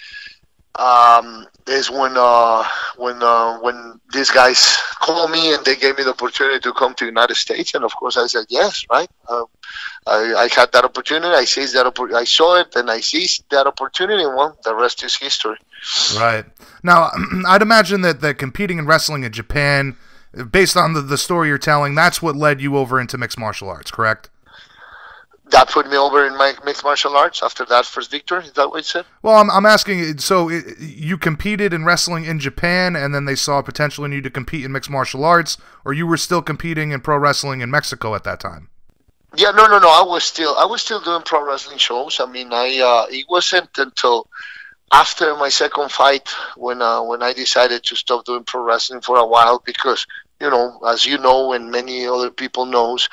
um, is when uh, when uh, when these guys called me and they gave me the opportunity to come to United States, and of course I said yes, right. Uh, I, I had that opportunity. I seized that. I saw it, and I seized that opportunity. Well, the rest is history. Right now, I'd imagine that that competing in wrestling in Japan, based on the, the story you're telling, that's what led you over into mixed martial arts, correct? That put me over in my mixed martial arts after that first victory. Is that what you said? Well, I'm, I'm asking. So it, you competed in wrestling in Japan, and then they saw potential in you to compete in mixed martial arts, or you were still competing in pro wrestling in Mexico at that time. Yeah, no, no, no. I was still, I was still doing pro wrestling shows. I mean, I uh, it wasn't until after my second fight when uh, when I decided to stop doing pro wrestling for a while because you know, as you know, and many other people knows,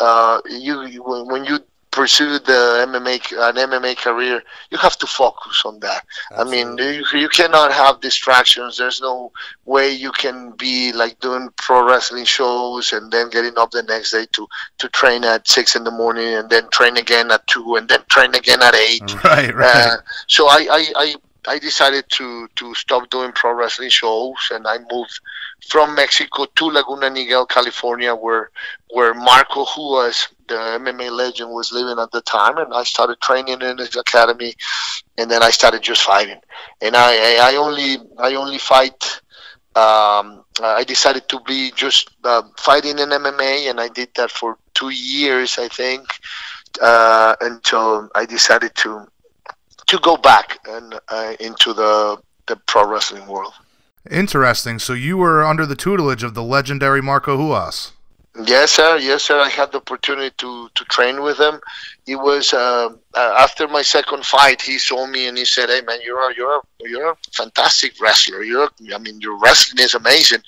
uh, you, you when you pursue the MMA an MMA career, you have to focus on that. Absolutely. I mean, you, you cannot have distractions. There's no way you can be like doing pro wrestling shows and then getting up the next day to to train at six in the morning and then train again at two and then train again at eight. Right, right. Uh, so I, I, I I decided to to stop doing pro wrestling shows and I moved from Mexico to Laguna Niguel, California, where where Marco who was the MMA legend, was living at the time, and I started training in his academy, and then I started just fighting. And I I only I only fight. Um, I decided to be just uh, fighting in MMA, and I did that for two years, I think, uh, until I decided to to go back and uh, into the the pro wrestling world. Interesting. So you were under the tutelage of the legendary Marco Ruas. Yes, sir. Yes, sir. I had the opportunity to, to train with him. He was uh, uh, after my second fight. He saw me and he said, "Hey, man, you're a, you're you're a fantastic wrestler. You're I mean, your wrestling is amazing."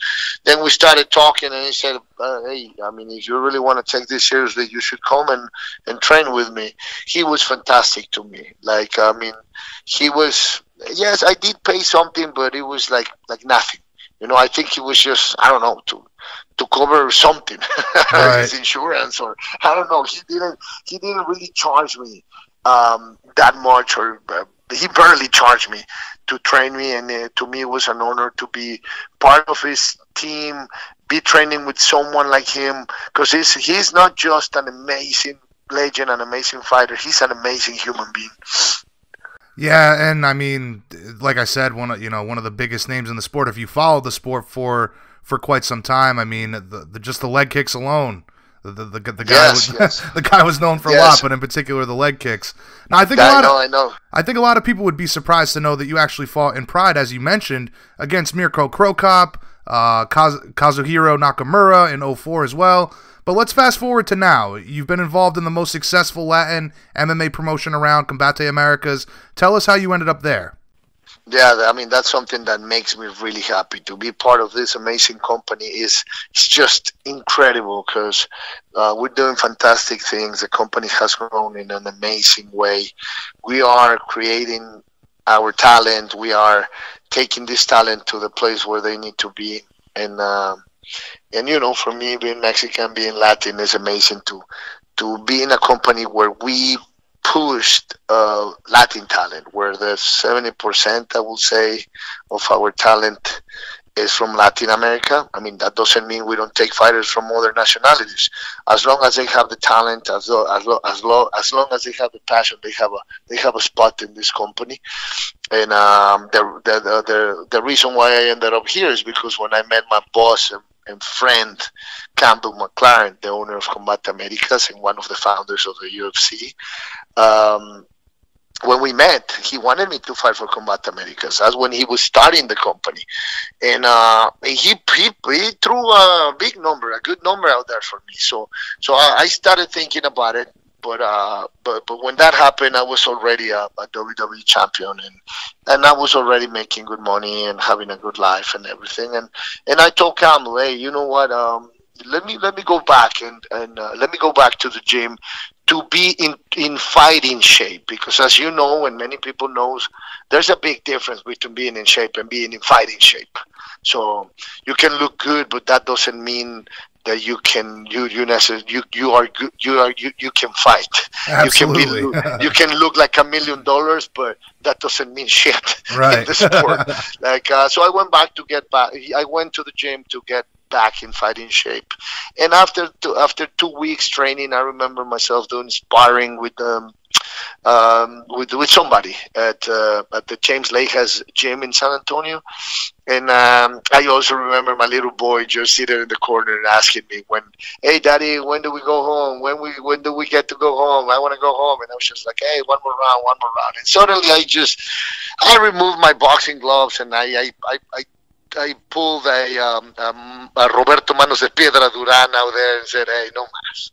Then we started talking, and he said, uh, "Hey, I mean, if you really want to take this seriously, you should come and, and train with me." He was fantastic to me. Like, I mean, he was yes, I did pay something, but it was like like nothing. You know, I think he was just I don't know to to cover something, right. his insurance or I don't know. He didn't he didn't really charge me um, that much, or uh, he barely charged me to train me, and uh, to me it was an honor to be part of his team, be training with someone like him, because he's he's not just an amazing legend, an amazing fighter. He's an amazing human being. Yeah, and I mean, like I said, one of you know one of the biggest names in the sport. If you follow the sport for for quite some time, I mean, the, the just the leg kicks alone, the the, the, the guy yes, was, yes. the guy was known for yes. a lot, but in particular the leg kicks. Now I think a lot I know, of I know. I think a lot of people would be surprised to know that you actually fought in Pride, as you mentioned, against Mirko Cro Cop, uh, Kaz- Kazuhiro Nakamura in 04 as well. But let's fast forward to now. You've been involved in the most successful Latin MMA promotion around, Combate Americas. Tell us how you ended up there. Yeah, I mean that's something that makes me really happy to be part of this amazing company. is It's just incredible because uh, we're doing fantastic things. The company has grown in an amazing way. We are creating our talent. We are taking this talent to the place where they need to be, and uh, and you know, for me, being Mexican, being Latin is amazing to to be in a company where we pushed uh, Latin talent, where the seventy percent, I would say, of our talent is from Latin America. I mean, that doesn't mean we don't take fighters from other nationalities. As long as they have the talent, as lo- as lo- as, lo- as long as they have the passion, they have a they have a spot in this company. And um, the, the the the reason why I ended up here is because when I met my boss and and friend Campbell McLaren, the owner of Combate Americas and one of the founders of the UFC. Um, when we met, he wanted me to fight for Combat Americas. That's when he was starting the company, and uh, he, he he threw a big number, a good number out there for me. So so I, I started thinking about it, but uh, but but when that happened, I was already a, a WWE champion, and and I was already making good money and having a good life and everything. And and I told Campbell, hey, you know what? Um, let me let me go back and and uh, let me go back to the gym to be in in fighting shape because as you know and many people knows there's a big difference between being in shape and being in fighting shape so you can look good but that doesn't mean that you can you you necessarily you you are good you are you, you can fight Absolutely. you can be you can look like a million dollars but that doesn't mean shit right. in the sport like uh, so i went back to get back i went to the gym to get back in fighting shape and after two, after two weeks training i remember myself doing sparring with um um, with with somebody at uh, at the James Lakehurst gym in San Antonio, and um, I also remember my little boy just sitting in the corner and asking me when, "Hey, Daddy, when do we go home? When we when do we get to go home? I want to go home." And I was just like, "Hey, one more round, one more round." And suddenly, I just I removed my boxing gloves and I I I. I I pulled a, um, um, a Roberto Manos de Piedra Duran out there and said, "Hey, no más."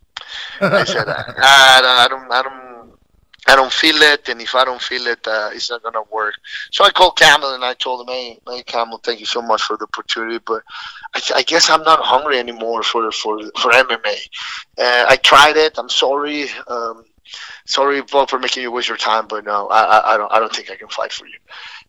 I said, I, I, don't, I don't, I don't feel it, and if I don't feel it, uh, it's not gonna work. So I called Campbell and I told him, "Hey, hey, Campbell, thank you so much for the opportunity, but I, I guess I'm not hungry anymore for for for MMA. Uh, I tried it. I'm sorry. Um, sorry, Bob, for making you waste your time, but no, I, I, I don't, I don't think I can fight for you."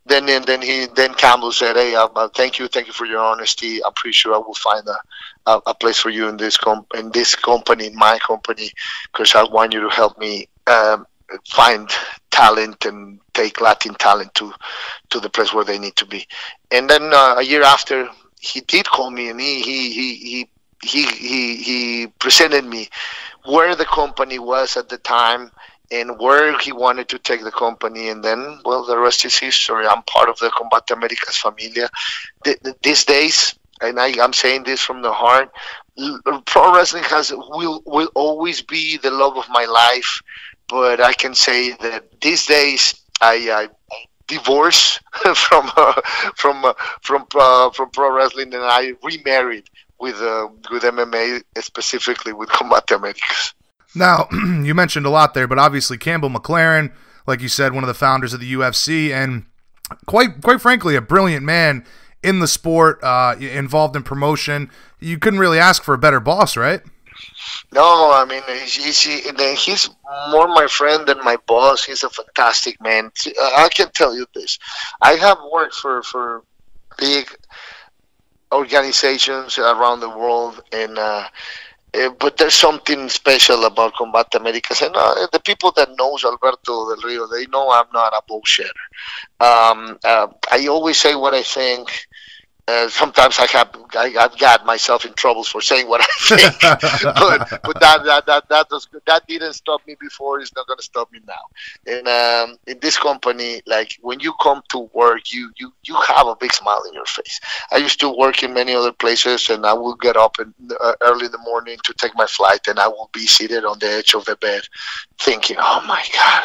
Then, and then he, then Campbell said, "Hey, uh, thank you, thank you for your honesty. I'm pretty sure I will find a, a, a place for you in this com- in this company, in my company, because I want you to help me." Um, find talent and take Latin talent to to the place where they need to be. And then uh, a year after, he did call me and he he he he he, he presented me where the company was at the time and where he wanted to take the company. And then, well, the rest is history. I'm part of the Combate Americas familia. these days, and I, I'm saying this from the heart, pro wrestling has will will always be the love of my life but I can say that these days I, I divorced from uh, from uh, from uh, from pro wrestling and I remarried with uh, with MMA specifically with Combate Americas. Now you mentioned a lot there, but obviously Campbell McLaren, like you said, one of the founders of the UFC, and quite quite frankly, a brilliant man in the sport, uh, involved in promotion. You couldn't really ask for a better boss, right? No, I mean he's, he's, he's more my friend than my boss. He's a fantastic man. I can tell you this: I have worked for for big organizations around the world, and uh, uh, but there's something special about Combate Americas, and uh, the people that knows Alberto Del Rio, they know I'm not a bullshitter. Um, uh, I always say what I think uh, sometimes I have I, have got myself in troubles for saying what I think, but but that that that that, does, that didn't stop me before. It's not going to stop me now. And um, in this company, like when you come to work, you you you have a big smile in your face. I used to work in many other places, and I will get up in, uh, early in the morning to take my flight, and I will be seated on the edge of the bed, thinking, "Oh my God,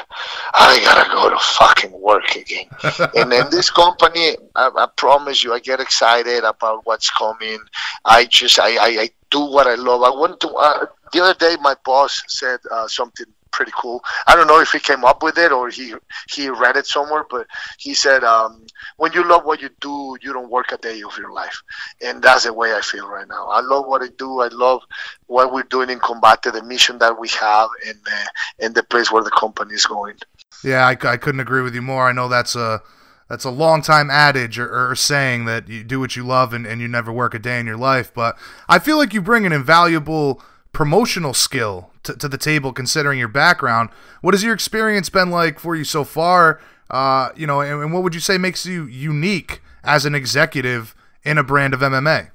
I gotta go to fucking work again." and in this company, I, I promise you, I get excited excited about what's coming. I just I, I, I do what I love. I want to. Uh, the other day, my boss said uh, something pretty cool. I don't know if he came up with it or he he read it somewhere, but he said, um, "When you love what you do, you don't work a day of your life," and that's the way I feel right now. I love what I do. I love what we're doing in Combate, the mission that we have, and uh, and the place where the company is going. Yeah, I, I couldn't agree with you more. I know that's a that's a long time adage or, or, saying that you do what you love and, and you never work a day in your life. But I feel like you bring an invaluable promotional skill to, to the table considering your background. What has your experience been like for you so far? Uh, you know, and, and, what would you say makes you unique as an executive in a brand of MMA?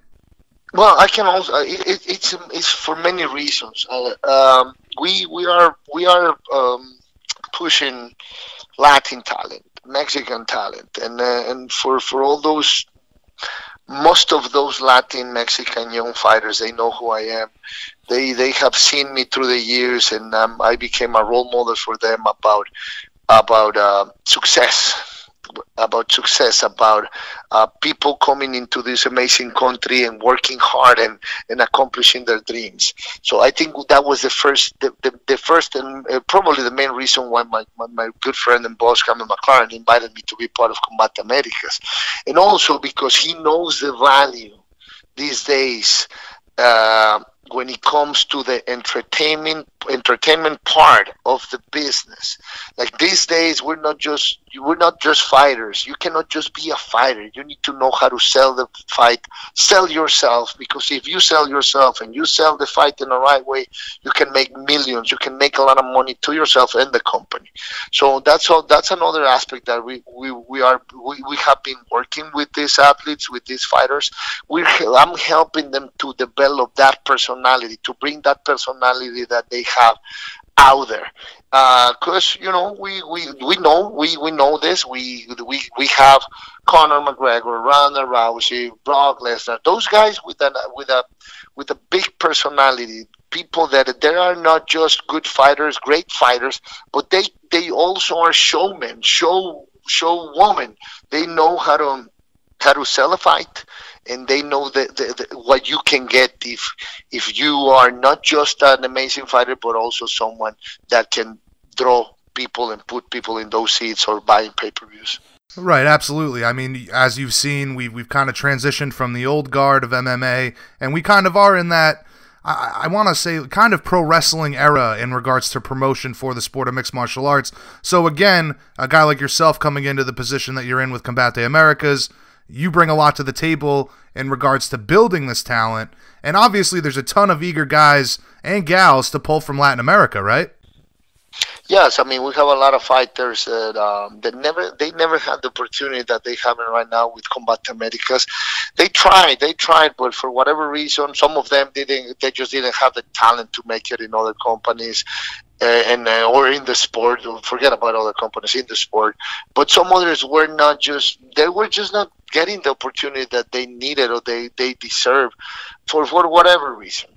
Well, I can also. Uh, it, it's it's for many reasons. Uh, um, we we are we are um, pushing Latin talent Mexican talent, and uh, and for for all those, most of those Latin Mexican young fighters, they know who I am. They they have seen me through the years, and um, I became a role model for them about about uh, success about success, about uh, people coming into this amazing country and working hard and, and accomplishing their dreams. So I think that was the first, the, the, the first and uh, probably the main reason why my, my, my, good friend and boss, Cameron McLaren, invited me to be part of Combat Americas. And also because he knows the value these days uh, when it comes to the entertainment entertainment part of the business. Like these days, we're not just we're not just fighters. You cannot just be a fighter. You need to know how to sell the fight, sell yourself. Because if you sell yourself and you sell the fight in the right way, you can make millions. You can make a lot of money to yourself and the company. So that's all. That's another aspect that we we, we are we, we have been working with these athletes, with these fighters. We I'm helping them to develop that personality, to bring that personality that they have out there. Because uh, you know we, we we know we, we know this. We we we have Conor McGregor, Ronda Rousey, Brock Lesnar, those guys with a with a with a big personality, people that they are not just good fighters, great fighters, but they they also are showmen, show show women. They know how to how to sell a fight, and they know that the, the, what you can get if if you are not just an amazing fighter, but also someone that can draw people and put people in those seats or buying pay per views. Right, absolutely. I mean, as you've seen, we've we've kind of transitioned from the old guard of MMA, and we kind of are in that. I, I want to say kind of pro wrestling era in regards to promotion for the sport of mixed martial arts. So again, a guy like yourself coming into the position that you're in with Combate Americas, you bring a lot to the table in regards to building this talent. And obviously, there's a ton of eager guys and gals to pull from Latin America, right? Yes, I mean we have a lot of fighters that um, that never they never had the opportunity that they have right now with Combate Americas. They tried, they tried, but for whatever reason, some of them didn't. They just didn't have the talent to make it in other companies, and uh, or in the sport. Forget about other companies in the sport. But some others were not just. They were just not getting the opportunity that they needed or they they deserve, for for whatever reason.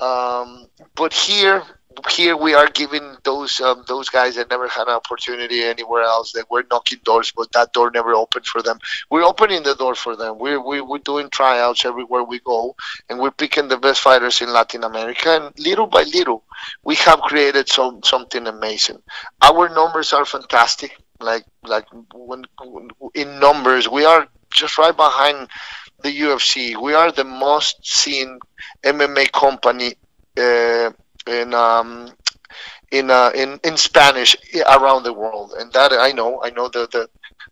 Um, but here here we are giving those um, those guys that never had an opportunity anywhere else that we're knocking doors but that door never opened for them. We're opening the door for them. We're, we, we're doing tryouts everywhere we go and we're picking the best fighters in latin america. And little by little we have created some something amazing. Our numbers are fantastic. Like like when, in numbers we are just right behind the ufc we are the most seen mma company uh, in um, in uh, in in Spanish around the world, and that I know. I know the the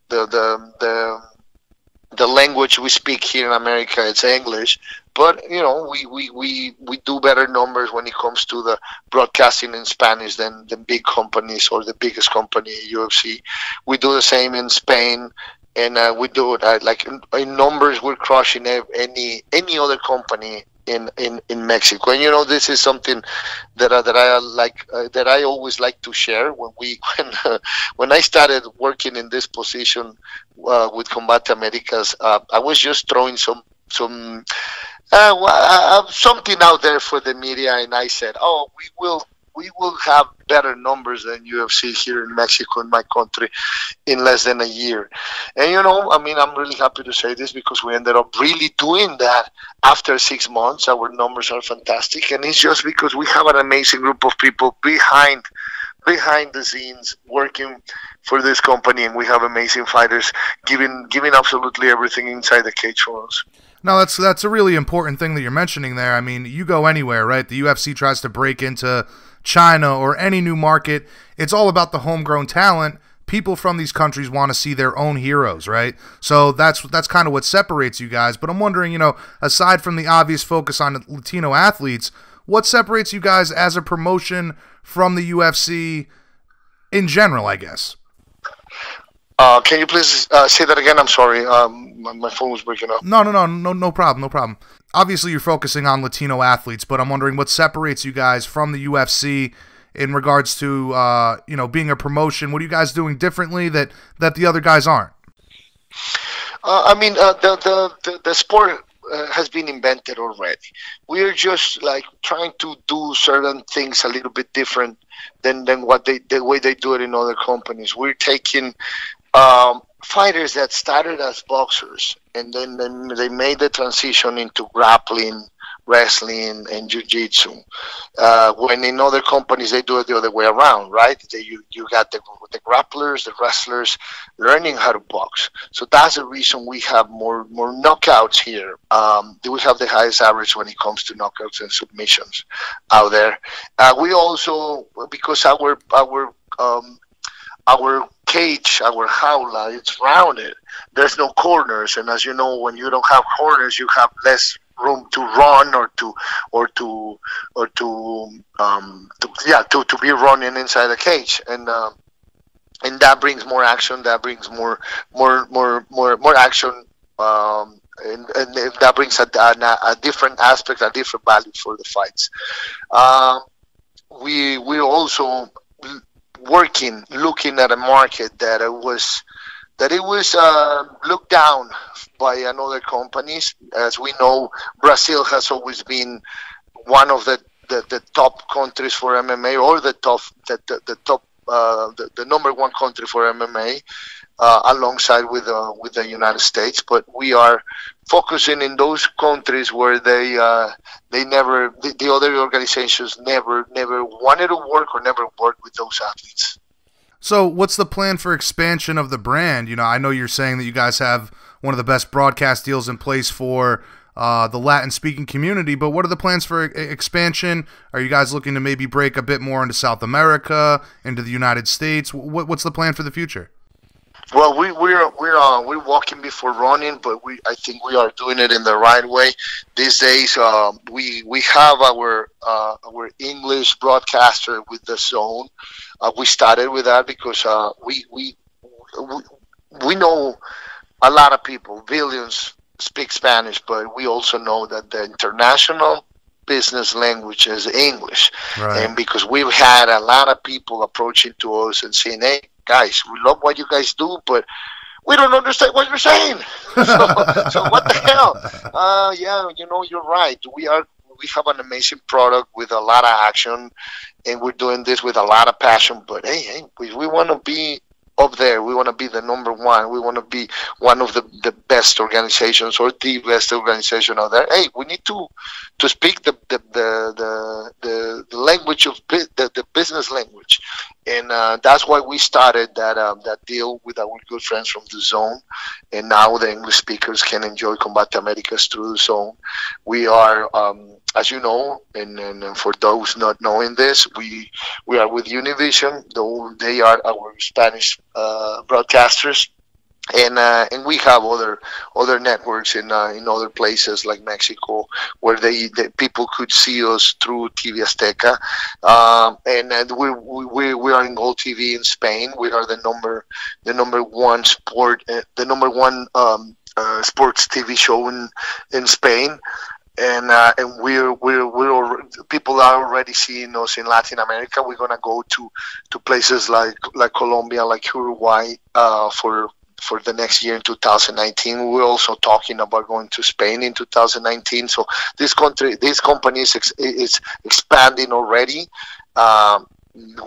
the the the, the language we speak here in America it's English, but you know we, we, we, we do better numbers when it comes to the broadcasting in Spanish than the big companies or the biggest company UFC. We do the same in Spain, and uh, we do it uh, like in, in, numbers we're crushing any any other company in, in, in Mexico. And you know, this is something that uh, that I like uh, that I always like to share. When we when uh, when I started working in this position uh, with Combate Americas, uh, I was just throwing some some uh, something out there for the media, and I said, "Oh, we will we will have better numbers than UFC here in Mexico, in my country, in less than a year. And you know, I mean, I'm really happy to say this because we ended up really doing that after six months. Our numbers are fantastic, and it's just because we have an amazing group of people behind behind the scenes working for this company and we have amazing fighters giving giving absolutely everything inside the cage for us no, that's that's a really important thing that you're mentioning there. I mean, you go anywhere, right? The UFC tries to break into China, or any new market. It's all about the homegrown talent. People from these countries want to see their own heroes, right? So that's that's kind of what separates you guys. But I'm wondering, you know, aside from the obvious focus on Latino athletes, what separates you guys as a promotion from the UFC in general, I guess? Uh, can you please uh, say that again? I'm sorry, um, my, my, phone was breaking up. No, no, no, no, no problem, no problem. Obviously, you're focusing on Latino athletes, but I'm wondering what separates you guys from the UFC in regards to uh, you know being a promotion. What are you guys doing differently that that the other guys aren't? Uh, I mean, uh, the, the, the the sport uh, has been invented already. We're just like trying to do certain things a little bit different than, than what they the way they do it in other companies. We're taking um, fighters that started as boxers and then, they made the transition into grappling wrestling and jiu-jitsu. Uh, when in other companies they do it the other way around right? They, you, you got the, the grapplers the wrestlers learning how to box. So that's the reason we have more more knockouts here. Um, we have the highest average when it comes to knockouts and submissions out there? Uh, we also because our our um, our cage, our jaula, it's rounded. There's no corners, and as you know, when you don't have corners, you have less room to run or to or to or to, um, to yeah to, to be running inside the cage. And uh, and that brings more action. That brings more more more more more action. Um, and, and that brings a, a, a, different aspect a different value for the fights. Uh, we we also working, looking at a market that was that it was uh, looked down by another companies. As we know, Brazil has always been one of the, the, the top countries for MMA, or the top the, the, the top uh, the, the number one country for MMA uh, alongside with uh, with the United States. But we are focusing in those countries where they uh, they never the, the, other organizations never never wanted to work or never worked with those athletes. So, what's the plan for expansion of the brand? You know, I know you're saying that you guys have one of the best broadcast deals in place for uh, the Latin speaking community. But what are the plans for expansion? Are you guys looking to maybe break a bit more into South America, into the United States? What, what's the plan for the future? Well, we, we're we're uh, we're walking before running, but we I think we are doing it in the right way. These days, uh, we we have our uh, our English broadcaster with DAZN. Uh, we started with that because uh, we, we we we know a lot of people, billions, speak Spanish, but we also know that the international business language is English, right. and because we've had a lot of people approaching to us and saying, "Hey." Guys, we love what you guys do, but we don't understand what you're saying. so, so what the hell? Uh, yeah, you know, you're right. We are we have an amazing product with a lot of action, and we're doing this with a lot of passion. But hey, hey we, we want to be up there. We want to be the number one. We want to be one of the, the best organizations or the best organization out there. Hey, we need to to speak the the the the, the, language of the, the business language, and uh, that's why we started that um, that deal with our good friends from DAZN and now the English speakers can enjoy Combate Americas through DAZN We are. Um, as you know, and, and, for those not knowing this, we we are with Univision. Though they are our Spanish uh, broadcasters, and uh, and we have other other networks in uh, in other places like Mexico where they the people could see us through TV Azteca, um, and, and we, we we are in Gol TV in Spain. We are the number the number one sport uh, the number one um, uh, sports TV show in in Spain and uh, and we're we're we're people are already seeing us in Latin America. We're gonna go to to places like like Colombia, like Uruguay uh, for for the next year in 2019. We're also talking about going to Spain in 2019. So this country, this company is, is expanding already. Um,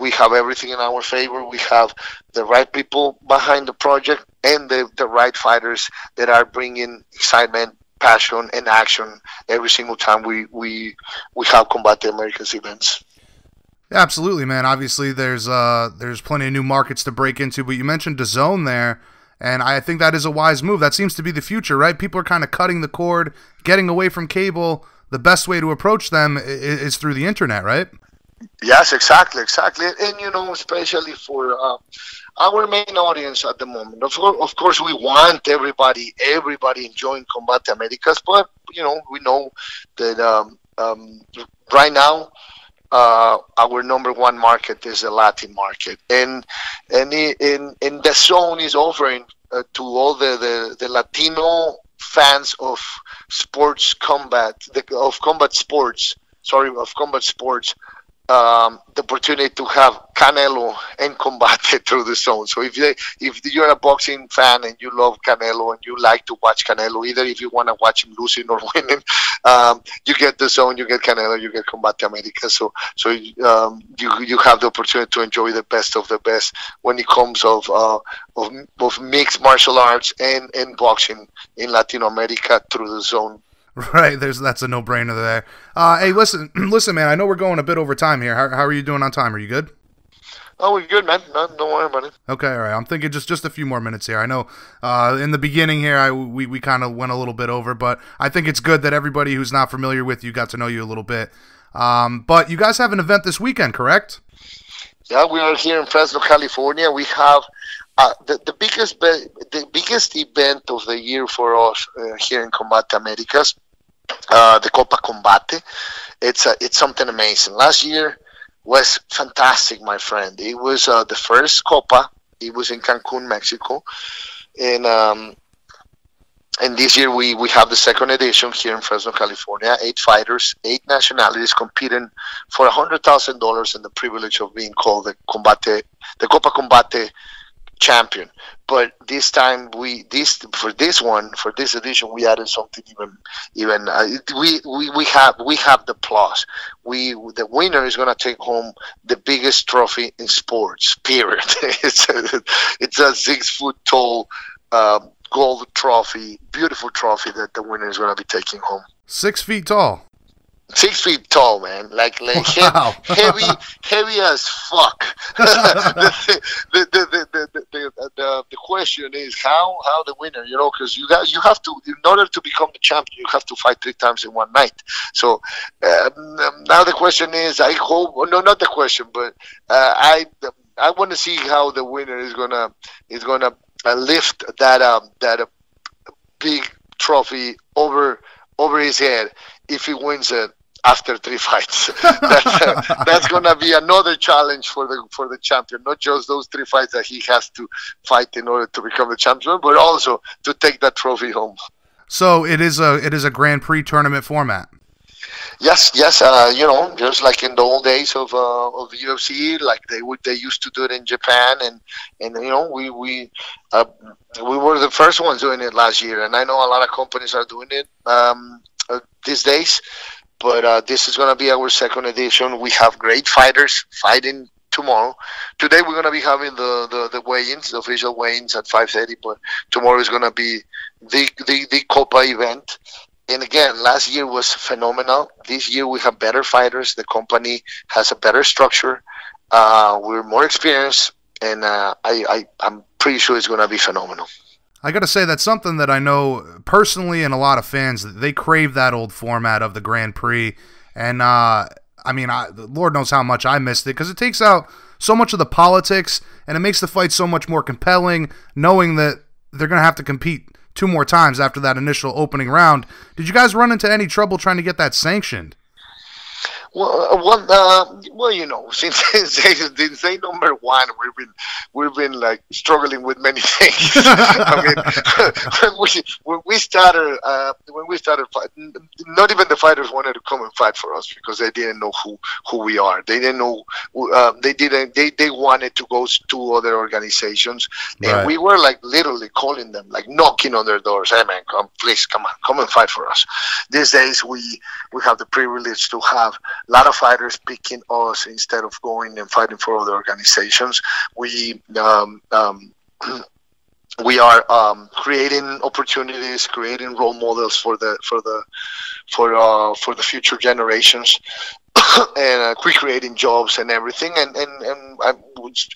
we have everything in our favor. We have the right people behind the project and the, the right fighters that are bringing excitement passion and action every single time we we we have Combate Americas events. Absolutely, man. Obviously, there's uh there's plenty of new markets to break into, but you mentioned DAZN there, and I think that is a wise move. That seems to be the future, right? People are kind of cutting the cord, getting away from cable. The best way to approach them is, is through the internet, right? Yes, exactly, exactly, and you know, especially for uh, our main audience at the moment. Of, of course, we want everybody, everybody enjoying Combate Americas, but you know, we know that um, um, right now uh, our number one market is the Latin market, and and in in DAZN is offering uh, to all the, the, the Latino fans of sports combat, the, of combat sports, sorry, of combat sports, um, the opportunity to have Canelo and Combate through DAZN. So if they, if you're a boxing fan and you love Canelo and you like to watch Canelo, either if you want to watch him losing or winning, um, you get DAZN, you get Canelo, you get Combate America. So so um, you you have the opportunity to enjoy the best of the best when it comes of uh, of, of mixed martial arts and and boxing in Latin America through DAZN. Right, there's that's a no brainer there. Uh, hey, listen, listen, man. I know we're going a bit over time here. How, how are you doing on time? Are you good? Oh, we're good, man. No, don't worry about it. Okay, all right. I'm thinking just just a few more minutes here. I know uh, in the beginning here, I we, we kind of went a little bit over, but I think it's good that everybody who's not familiar with you got to know you a little bit. Um, but you guys have an event this weekend, correct? Yeah, we are here in Fresno, California. We have uh, the, the biggest the biggest event of the year for us uh, here in Combate Americas, uh, the Copa Combate. It's uh, it's something amazing. Last year was fantastic, my friend. It was uh, the first Copa. It was in Cancun, Mexico, and um, and this year we, we have the second edition here in Fresno, California. Eight fighters, eight nationalities competing for a hundred thousand dollars and the privilege of being called the Combate, the Copa Combate champion. But this time we this for this one for this edition we added something even even uh, we, we we have we have the plus. We the winner is gonna take home the biggest trophy in sports. Period. it's a, it's a six foot tall. Uh, gold trophy, beautiful trophy that the winner is going to be taking home. Six feet tall six feet tall, man. Like like wow. heavy, heavy as fuck. the, the, the, the, the, the, the, question is how how the winner, you know, because you got you have to in order to become the champion, you have to fight three times in one night. So um, now the question is, I hope no, not the question, but uh, I I want to see how the winner is gonna is gonna uh, lift that um that uh, big trophy over over his head if he wins it after three fights. that's, uh, that's gonna be another challenge for the for the champion. Not just those three fights that he has to fight in order to become the champion, but also to take that trophy home. So it is a it is a Grand Prix tournament format. Yes, yes. Uh, you know, just like in the old days of uh, of the UFC, like they would they used to do it in Japan, and and you know we we uh, we were the first ones doing it last year, and I know a lot of companies are doing it um, uh, these days but uh, this is going to be our second edition. We have great fighters fighting tomorrow. Today we're going to be having the, the, the weigh-ins, the official weigh-ins at 5.30, but tomorrow is going to be the, the, the Copa event. And again, last year was phenomenal. This year we have better fighters. The company has a better structure. Uh, we're more experienced, and uh, I, I, I'm pretty sure it's going to be phenomenal. I got to say that's something that I know personally and a lot of fans they crave that old format of the Grand Prix, and uh, I mean, I, Lord knows how much I missed it because it takes out so much of the politics and it makes the fight so much more compelling, knowing that they're going to have to compete two more times after that initial opening round. Did you guys run into any trouble trying to get that sanctioned? Well, uh, well, uh, well, you know, since since day number one, we've been we've been like struggling with many things. I mean, when we when we started uh, when we started not even the fighters wanted to come and fight for us because they didn't know who who we are. They didn't know. Uh, they didn't. They they wanted to go to other organizations, and right. we were like literally calling them, like knocking on their doors. Hey man, come please, come on, come and fight for us. These days, we we have the privilege to have a lot of fighters picking us instead of going and fighting for other organizations. We um, um, we are um, creating opportunities, creating role models for the for the for uh, for the future generations, and uh, creating jobs and everything. And and and I,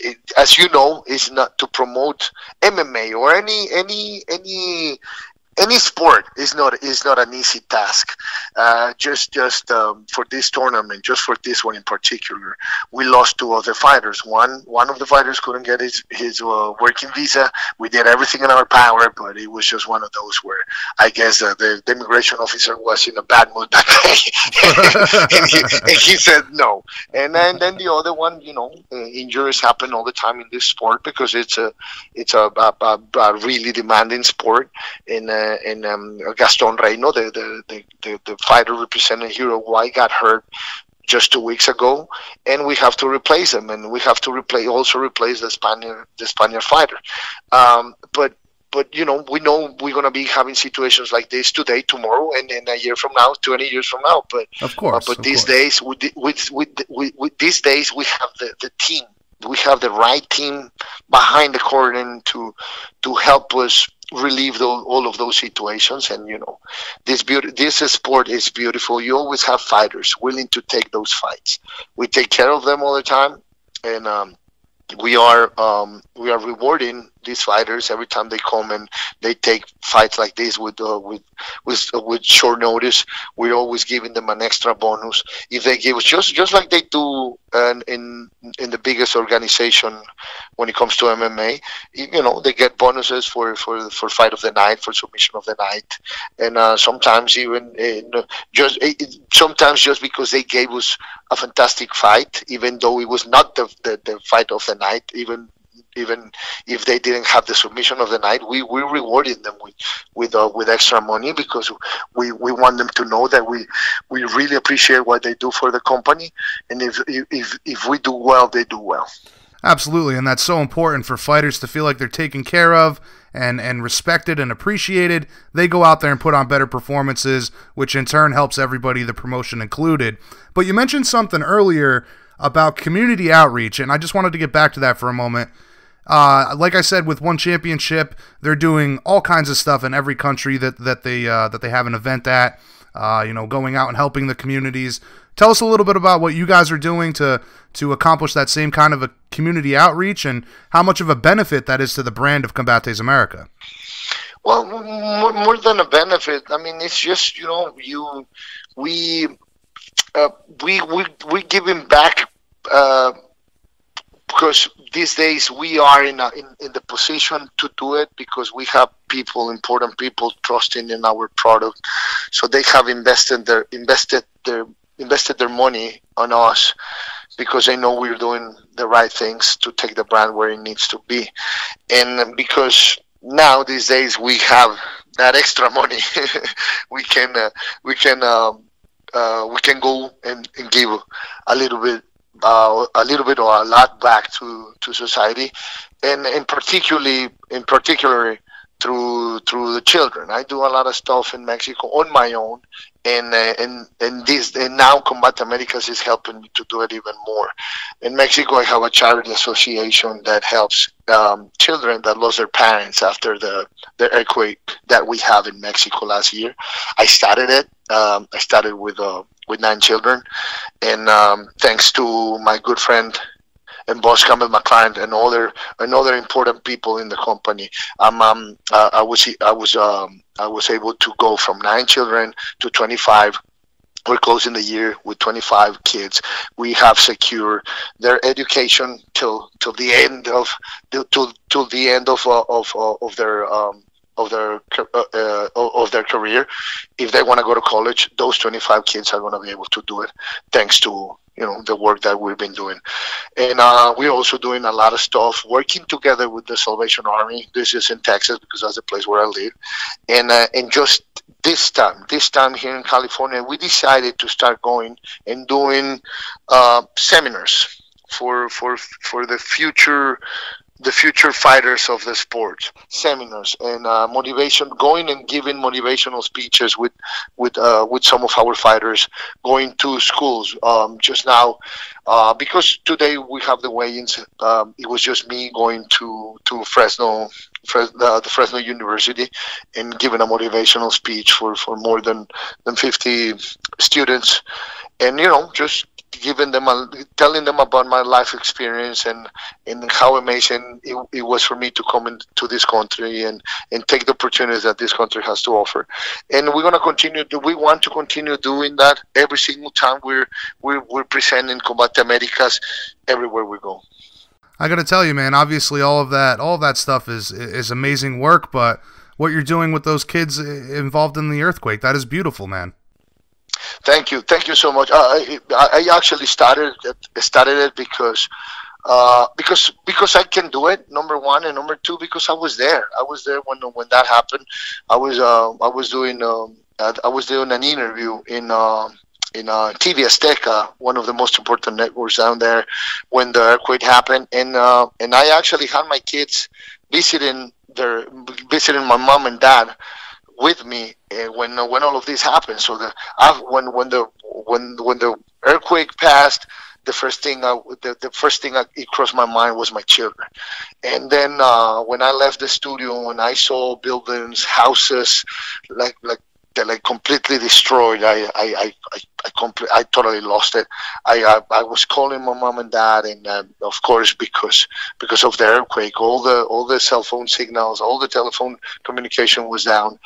it, as you know, is not to promote MMA or any any any any sport is not is not an easy task. Uh, just just um, for this tournament, just for this one in particular, we lost two other fighters. One one of the fighters couldn't get his his uh, working visa. We did everything in our power, but it was just one of those where I guess uh, the, the, immigration officer was in a bad mood that day, and, he, and, he, said no. And then then the other one, you know, uh, injuries happen all the time in this sport because it's a it's a, a, a, a really demanding sport and uh, and um, Gaston Reyno, the, the, the, the, fighter representing Uruguay, got hurt just two weeks ago, and we have to replace him, and we have to replace also replace the Spaniard the Spaniard fighter. Um, but but you know we know we're going to be having situations like this today, tomorrow, and then a year from now, twenty years from now. But of course, uh, but of these course. days, with, with, with, with, with these days, we have the, the team we have the right team behind the curtain to to help us relieve all of those situations and you know this beauty this sport is beautiful. You always have fighters willing to take those fights. We take care of them all the time and um, we are um, we are rewarding these fighters every time they come and they take fights like this with uh, with with uh, with short notice. We're always giving them an extra bonus if they give us just just like they do in in the biggest organization when it comes to MMA. You know they get bonuses for for for fight of the night, for submission of the night, and uh, sometimes even uh, just sometimes just because they gave us a fantastic fight, even though it was not the, the, the fight of the night, even even if they didn't have the submission of the night, we we rewarded them with with uh, with extra money because we we want them to know that we we really appreciate what they do for the company, and if if if we do well, they do well. Absolutely, and that's so important for fighters to feel like they're taken care of and and respected and appreciated. They go out there and put on better performances, which in turn helps everybody, the promotion included. But you mentioned something earlier about community outreach, and I just wanted to get back to that for a moment. Uh, like I said, with one championship, they're doing all kinds of stuff in every country that that they uh, that they have an event at. Uh, you know, going out and helping the communities. Tell us a little bit about what you guys are doing to to accomplish that same kind of a community outreach, and how much of a benefit that is to the brand of Combate Americas. Well, more, more than a benefit, I mean, it's just you know, you we uh, we we we giving back uh, because these days we are in, a, in in the position to do it because we have people, important people, trusting in our product, so they have invested their invested their invested their money on us because they know we're doing the right things to take the brand where it needs to be, and because now these days we have that extra money, we can uh, we can um, uh, we can go and, and give a little bit uh, a little bit or a lot back to, to society, and in particularly in particular through through the children. I do a lot of stuff in Mexico on my own, and uh, and and this and now Combat Americas is helping me to do it even more. In Mexico, I have a charity association that helps um, children that lost their parents after the the earthquake that we have in Mexico last year. I started it. Um, I started with uh, with nine children, and um, thanks to my good friend and boss Campbell McLaren and other and other important people in the company. Um, um uh, I was I was um, I was able to go from nine children to 25 we're closing the year with 25 kids. We have secured their education till till the end of till till the end of uh, of uh, of their um, of their uh, uh, of their career. If they want to go to college, those 25 kids are going to be able to do it thanks to you know the work that we've been doing and uh, we're also doing a lot of stuff working together with the salvation army this is in texas because that's the place where i live and uh, and just this time this time here in california we decided to start going and doing uh, seminars for for for the future the future fighters of the sport seminars and uh, motivation going and giving motivational speeches with with uh, with some of our fighters going to schools um, just now uh, because today we have the weigh-ins um, it was just me going to to Fresno the, the Fresno University and giving a motivational speech for, for more than, than 50 students. And you know just giving them a, telling them about my life experience and and how amazing it, it was for me to come into this country and and take the opportunities that this country has to offer. And we're going to continue to, we want to continue doing that every single time we're we're, we're presenting combate americas everywhere we go. I got to tell you man obviously all of that all of that stuff is is amazing work but what you're doing with those kids involved in the earthquake that is beautiful man Thank you, thank you so much. Uh, I, I actually started it, started it because uh, because because I can do it. Number one, and number two, because I was there. I was there when when that happened. I was uh, I was doing um, I was doing an interview in. Uh, in uh, TV Azteca, one of the most important networks down there, when the earthquake happened, and uh, and I actually had my kids visiting their visiting my mom and dad with me uh, when when all of this happened. So the when when the when when the earthquake passed, the first thing I, the, the first thing I, it crossed my mind was my children, and then uh, when I left the studio and I saw buildings, houses, like like they're like completely destroyed. I I I I, I, compl- I totally lost it. I, I, I was calling my mom and dad, and uh, of course because because of the earthquake, all the all the cell phone signals, all the telephone communication was down.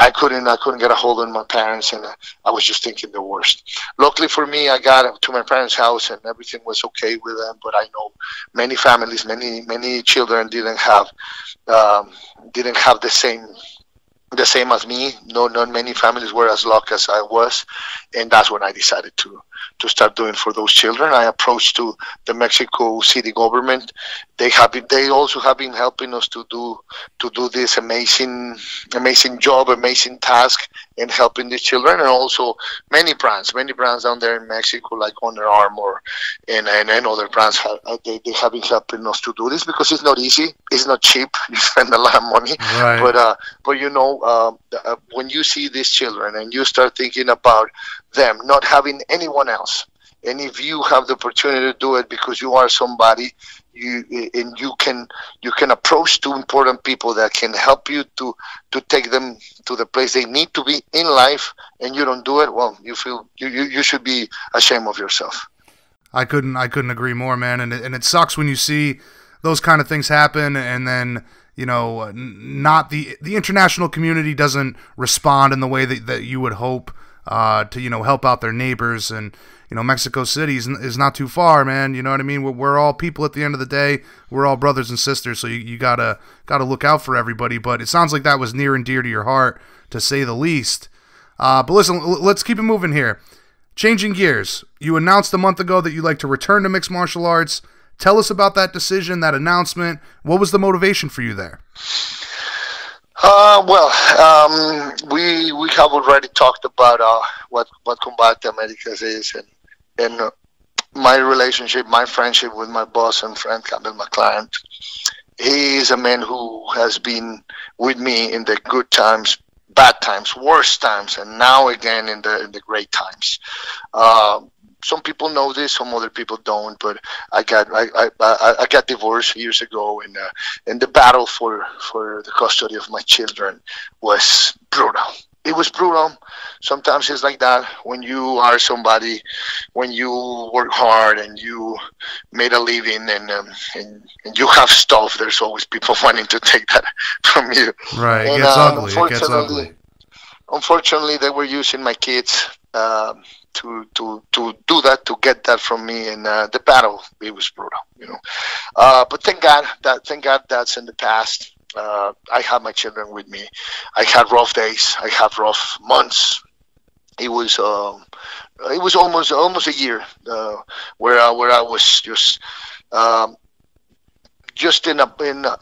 I couldn't I couldn't get a hold of my parents, and uh, I was just thinking the worst. Luckily for me, I got to my parents' house, and everything was okay with them. But I know many families, many many children didn't have um, didn't have the same the same as me. No, not many families were as lucky as I was, and that's when I decided to to start doing for those children. I approached to the Mexico City government. They have been, they also have been helping us to do to do this amazing amazing job, amazing task in helping these children, and also many brands, many brands down there in Mexico like Under Armour and and, and other brands have, uh, they, they have been helping us to do this because it's not easy, it's not cheap. You spend a lot of money, Right. but uh, but you know uh, uh, when you see these children and you start thinking about them not having anyone else and if you have the opportunity to do it because you are somebody you and you can you can approach two important people that can help you to to take them to the place they need to be in life and you don't do it well you feel you, you, you should be ashamed of yourself I couldn't I couldn't agree more, man. And it, and it sucks when you see those kind of things happen, and then you know not the the international community doesn't respond in the way that, that you would hope uh, to you know help out their neighbors and. You know, Mexico City is, is not too far, man. You know what I mean? We're, we're all people at the end of the day. We're all brothers and sisters, so you, you gotta gotta look out for everybody. But it sounds like that was near and dear to your heart, to say the least. Uh, but listen, l- let's keep it moving here. Changing gears, you announced a month ago that you'd like to return to mixed martial arts. Tell us about that decision, that announcement. What was the motivation for you there? Uh, well, um, we we have already talked about uh, what what Combate Americas is, and and my relationship, my friendship with my boss and friend Campbell McLaren. He is a man who has been with me in the good times, bad times, worst times, and now again in the in the great times. Uh, some people know this, some other people don't. But I got I, I, I got divorced years ago, and uh, and the battle for for the custody of my children was brutal. It was brutal. Sometimes it's like that when you are somebody, when you work hard and you made a living and um, and, and you have stuff. There's always people wanting to take that from you. Right, it gets uh, ugly. It gets unfortunately- ugly. Unfortunately, they were using my kids um, to to to do that to get that from me, and uh, the battle it was brutal, you know. Uh, but thank God that thank God that's in the past. Uh, I have my children with me. I had rough days. I had rough months. It was um, it was almost almost a year uh, where I, where I was just um, just in a in a,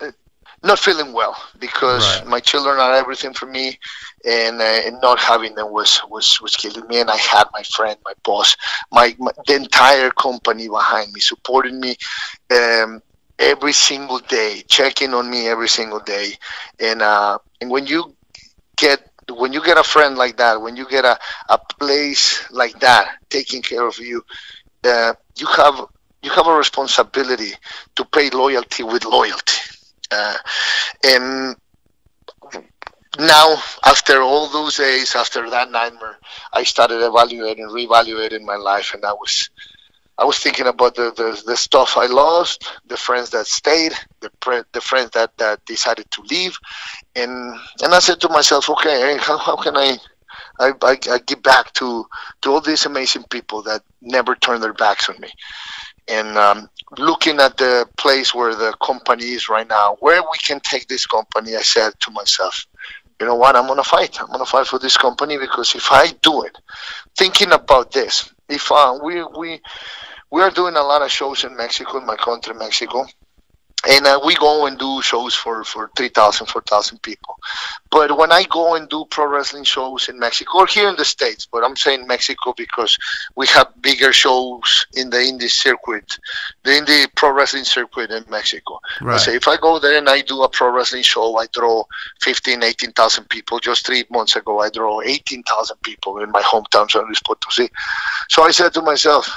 not feeling well because Right. my children are everything for me, and, uh, and not having them was, was was killing me. And I had my friend, my boss, my, my the entire company behind me, supporting me um, every single day, checking on me every single day. And uh, and when you get when you get a friend like that, when you get a, a place like that taking care of you, uh, you have you have a responsibility to pay loyalty with loyalty. Uh, and now, after all those days, after that nightmare, I started evaluating, reevaluating my life, and I was, I was thinking about the, the, the stuff I lost, the friends that stayed, the pre- the friends that, that decided to leave, and and I said to myself, okay, how, how can I, I, I, I give back to to all these amazing people that never turned their backs on me, and um, looking at the place where the company is right now, where we can take this company, I said to myself, you know what, I'm gonna fight. I'm gonna fight for this company because if I do it, thinking about this, if uh, we we we are doing a lot of shows in Mexico, in my country, Mexico, and uh, we go and do shows for for 3,000, 4,000 people. But when I go and do pro wrestling shows in Mexico or here in the states, but I'm saying Mexico because we have bigger shows in the indie circuit, the indie pro wrestling circuit in Mexico. I Right. say if I go there and I do a pro wrestling show, I draw 15, 18,000 people. Just three months ago, I draw 18,000 people in my hometown, San Luis Potosí. So I said to myself,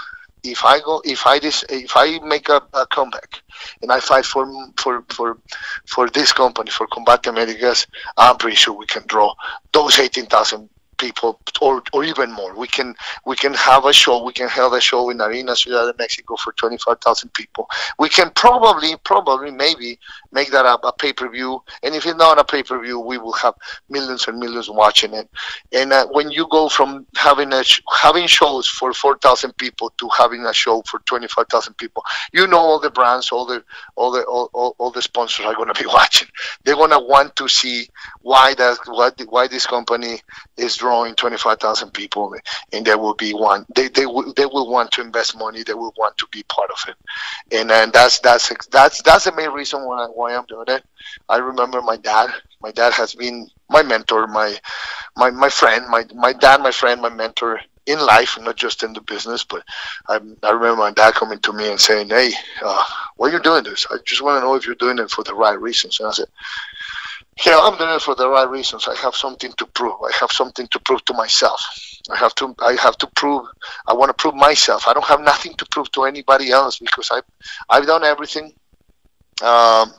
if I go, if I dis, if I make a, a comeback and I fight for for for for this company for Combat Americas, I'm pretty sure we can draw those 18,000 people or, or even more. We can we can have a show. We can have a show in Arena Ciudad de Mexico for 25,000 people. We can probably probably maybe make that a, a pay per view. And if it's not a pay per view, we will have millions and millions watching it. And uh, when you go from having a sh- having shows for 4,000 people to having a show for 25,000 people, you know all the brands, all the all the all, all, all the sponsors are going to be watching. They're going to want to see why that why, why this company is drawing 25,000 people, and they will be one. They they will they will want to invest money. They will want to be part of it, and and that's that's that's that's the main reason why why I'm doing it. I remember my dad. My dad has been my mentor, my my my friend, my my dad, my friend, my mentor in life, not just in the business. But I, I remember my dad coming to me and saying, "Hey, uh, why are you doing this? I just want to know if you're doing it for the right reasons." And I said, "Yeah, I'm doing it for the right reasons. I have something to prove. I have something to prove to myself. I have to. I have to prove. I want to prove myself. I don't have nothing to prove to anybody else because I, I've done everything um,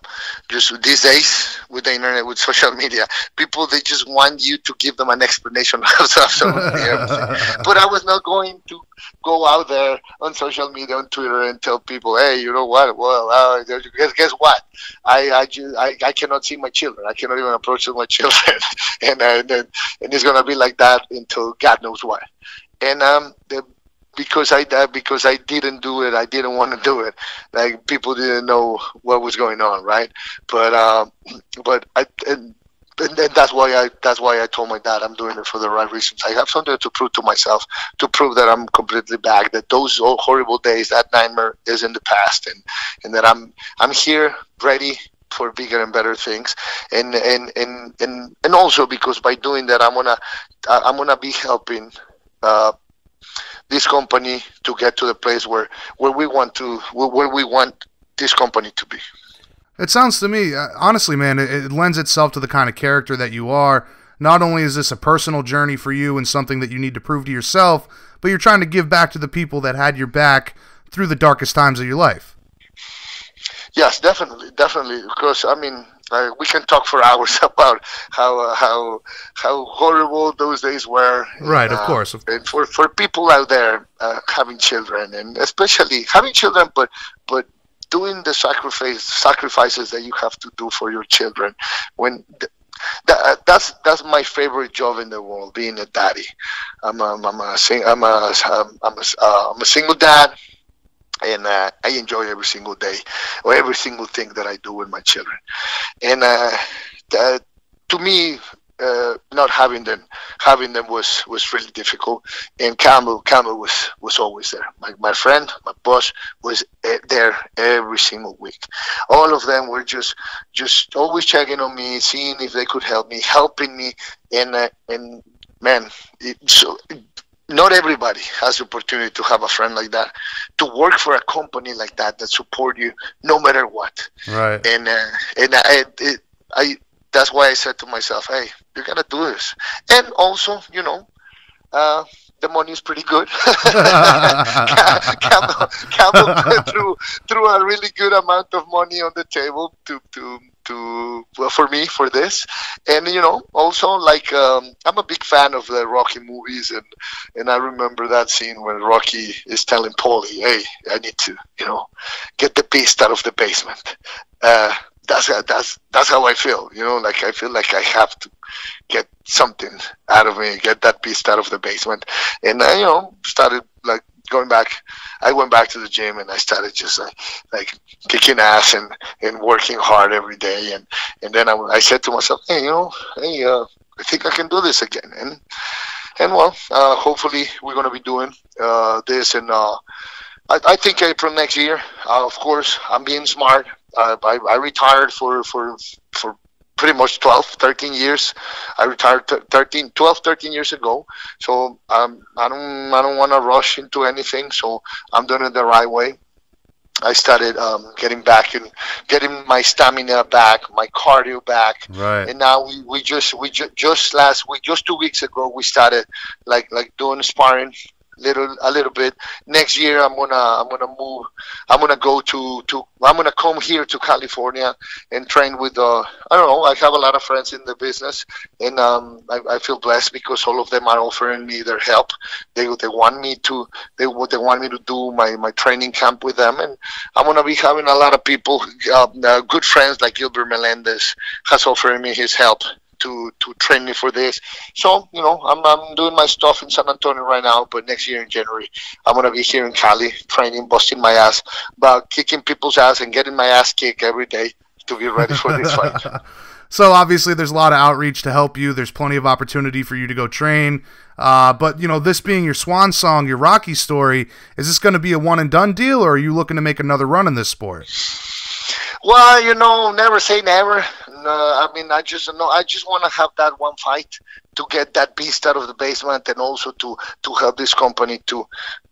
just these days with the internet, with social media, people they just want you to give them an explanation of absolutely everything. but I was not going to go out there on social media, on Twitter, and tell people, "Hey, you know what? Well, uh, guess, guess what? I I, just, I I cannot see my children. I cannot even approach my children, and and and it's gonna be like that until God knows what." And um, the because I because I didn't do it, I didn't want to do it. Like people didn't know what was going on, right? But um, but I and, and, and that's why I that's why I told my dad I'm doing it for the right reasons. I have something to prove to myself, to prove that I'm completely back, that those horrible days, that nightmare is in the past, and and that I'm I'm here ready for bigger and better things and and and and, and also because by doing that i'm gonna i'm gonna be helping uh, this company to get to the place where where we want to where we want this company to be. It sounds to me, uh, honestly, man, it, it lends itself to the kind of character that you are. Not only is this a personal journey for you and something that you need to prove to yourself, but you're trying to give back to the people that had your back through the darkest times of your life. Yes, definitely, definitely. Because I mean, uh, we can talk for hours about how uh, how how horrible those days were. Right, of uh, course. And for for people out there uh, having children, and especially having children, but but doing the sacrifice sacrifices that you have to do for your children when. Th- that, that's that's my favorite job in the world, being a daddy. I'm a, I'm a, I'm a, I'm a, uh, I'm a single dad and uh, I enjoy every single day or every single thing that I do with my children. And uh, that, to me, uh, not having them, having them was was really difficult. And Campbell, Campbell was was always there. My, my friend, my boss was uh, there every single week. All of them were just just always checking on me, seeing if they could help me, helping me, and uh, and man, it, so not everybody has the opportunity to have a friend like that, to work for a company like that that support you no matter what. Right. And uh, and I, it, I that's why I said to myself, hey, you're gonna do this. And also, you know, uh, the money is pretty good. Campbell, Campbell threw, threw a really good amount of money on the table to, to to for me for this. And you know also like um, i'm a big fan of the rocky movies and and i remember that scene when rocky is telling paulie hey i need to you know get the beast out of the basement. Uh, that's that's that's how i feel you know like i feel like i have to get something out of me get that beast out of the basement. And i you know started like going back, I went back to the gym and I started just like, like kicking ass and, and working hard every day. And, and then I, I said to myself, hey, you know, hey, uh, I think I can do this again. And, and well, uh, hopefully we're going to be doing uh, this. And uh, I, I think April next year, uh, of course, I'm being smart. I, I retired for, for, for pretty much 12, 13 years. I retired 13, 12, 13 years ago. So um, I don't, I don't want to rush into anything. So I'm doing it the right way. I started um, getting back and getting my stamina back, my cardio back, right. and now we, we just we ju- just last week, just two weeks ago, we started like like doing sparring little a little bit. Next year, I'm gonna I'm gonna move. I'm gonna go to to I'm gonna come here to California and train with. Uh, I don't know. I have a lot of friends in the business, and um, I, I feel blessed because all of them are offering me their help. They they want me to they they want me to do my my training camp with them, and I'm gonna be having a lot of people, uh, uh, good friends like Gilbert Melendez has offered me his help to to train me for this. So you know, I'm I'm doing my stuff in San Antonio right now, but next year in January, I'm gonna be here in Cali training, busting my ass, about kicking people's ass and getting my ass kicked every day to be ready for this fight. So obviously, there's a lot of outreach to help you. There's plenty of opportunity for you to go train. Uh, but you know, this being your swan song, your Rocky story, is this going to be a one and done deal, or are you looking to make another run in this sport? Well, you know, never say never. I mean, I just know I just want to have that one fight to get that beast out of the basement, and also to to help this company to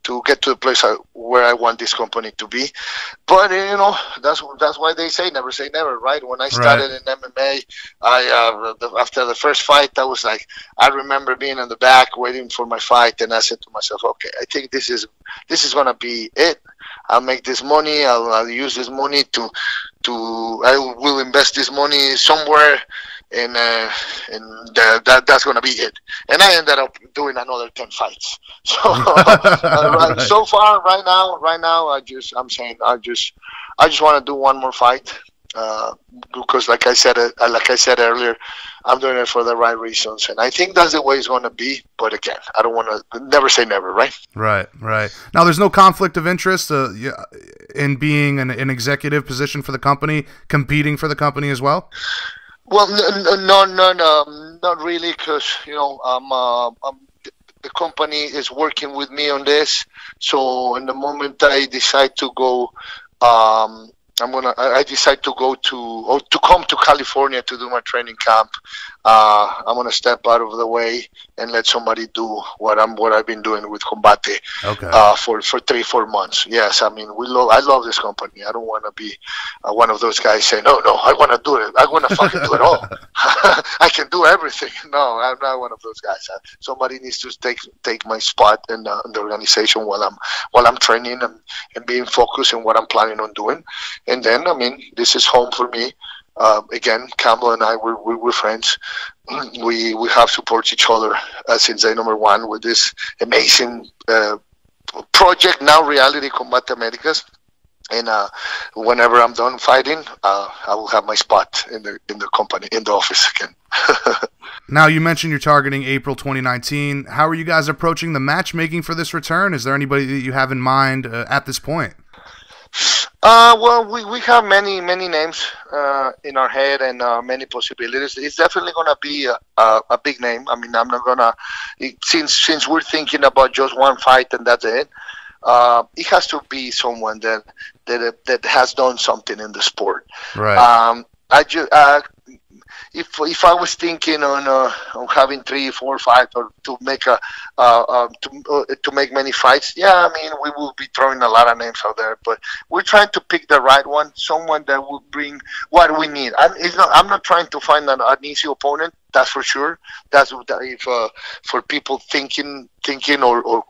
to get to the place I, where I want this company to be. But you know, that's that's why they say never say never, right? When I started right. in MMA, I uh, the, after the first fight, I was like, I remember being in the back waiting for my fight, and I said to myself, okay, I think this is this is gonna be it. I'll make this money. I'll, I'll use this money to to I will invest this money somewhere and uh, and that that's gonna be it. And I ended up doing another ten fights. So uh, right, so far, right now, right now, I just I'm saying I just I just want to do one more fight uh, because, like I said, uh, like I said earlier, I'm doing it for the right reasons, and I think that's the way it's going to be. But again, I don't want to never say never, right? Right, right. Now, there's no conflict of interest uh, in being an, an executive position for the company, competing for the company as well. Well, no, no, no, no not really, because you know, I'm, uh, I'm, the company is working with me on this. So, in the moment I decide to go um, I'm gonna. I decide to go to or to come to California to do my training camp. Uh, I'm gonna step out of the way and let somebody do what I'm what I've been doing with Combate okay. uh, for for three four months. Yes, I mean we love. I love this company. I don't want to be uh, one of those guys saying, "No, no, I want to do it. I want to fucking do it all. I can do everything." No, I'm not one of those guys. Uh, somebody needs to take take my spot in, uh, in the organization while I'm while I'm training and, and being focused on what I'm planning on doing and then I mean this is home for me. Uh, again, Campbell and I we, we were friends. We we have supported each other uh, since day number one with this amazing uh, project now reality Combat Americas. And uh, whenever I'm done fighting, uh, I will have my spot in the in the company in the office again. now you mentioned you're targeting April 2019. How are you guys approaching the matchmaking for this return? Is there anybody that you have in mind uh, at this point? Uh, well, we, we have many many names uh, in our head and uh, many possibilities. It's definitely gonna be a, a, a, big name. I mean, I'm not gonna since since we're thinking about just one fight and that's it. Uh, it has to be someone that that that has done something in the sport. Right. Um, I just uh, if if I was thinking on uh, on having three, four, five, or to make a uh, uh, to to make many fights, yeah, I mean we will be throwing a lot of names out there, but we're trying to pick the right one, someone that will bring what we need. I'm, not, I'm not trying to find an, an easy opponent, that's for sure. That's if uh, for people thinking thinking or or,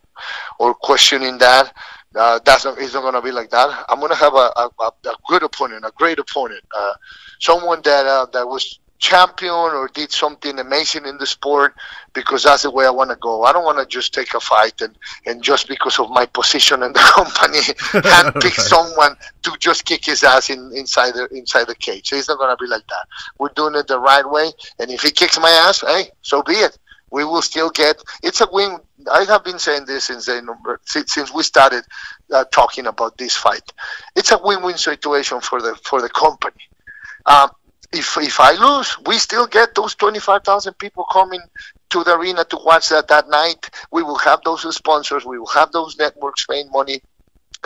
or questioning that. Uh, that's not, it's not going to be like that. I'm going to have a, a, a, good opponent, a great opponent, uh, someone that uh, that was champion or did something amazing in the sport because that's the way I want to go. I don't want to just take a fight and, and just because of my position in the company and pick right. someone to just kick his ass in, inside the inside the cage. It's not going to be like that. We're doing it the right way, and if he kicks my ass, hey, so be it. We will still get. It's a win. I have been saying this since they number since we started uh, talking about this fight. It's a win-win situation for the for the company. Um, if if I lose, we still get those twenty five thousand people coming to the arena to watch that that night. We will have those sponsors. We will have those networks paying money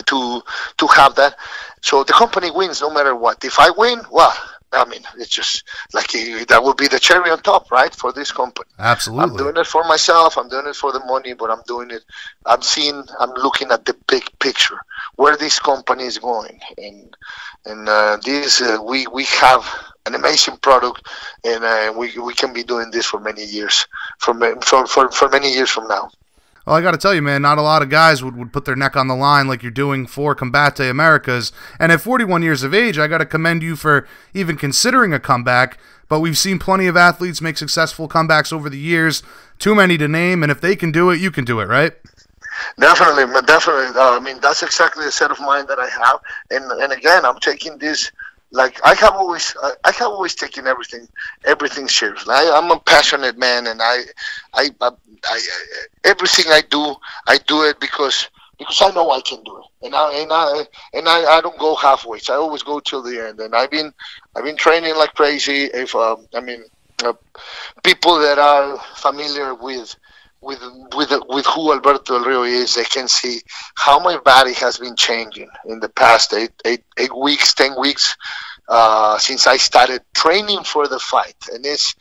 to to have that. So the company wins no matter what. If I win, well, I mean, it's just like that would be the cherry on top, right, for this company. Absolutely. I'm doing it for myself. I'm doing it for the money, but I'm doing it. I'm seeing. I'm looking at the big picture, where this company is going, and and uh, this uh, we we have an amazing product, and uh, we we can be doing this for many years, for for for, for many years from now. Well, I got to tell you, man, not a lot of guys would, would put their neck on the line like you're doing for Combate Americas. And at 41 years of age, I got to commend you for even considering a comeback. But we've seen plenty of athletes make successful comebacks over the years. Too many to name. And if they can do it, you can do it, right? Definitely, definitely. Uh, I mean, that's exactly the set of mind that I have. And and again, I'm taking this like I have always I have always taken everything everything seriously. I, am a passionate man, and I, I, I, I, everything I do I do it because because I know I can do it, and I and I and I, I don't go halfway. So I always go till the end. And I've been I've been training like crazy. If um, I mean uh, people that are familiar with with with with who Alberto Del Rio is, they can see how my body has been changing in the past eight eight eight weeks, ten weeks uh, since I started training for the fight. And it's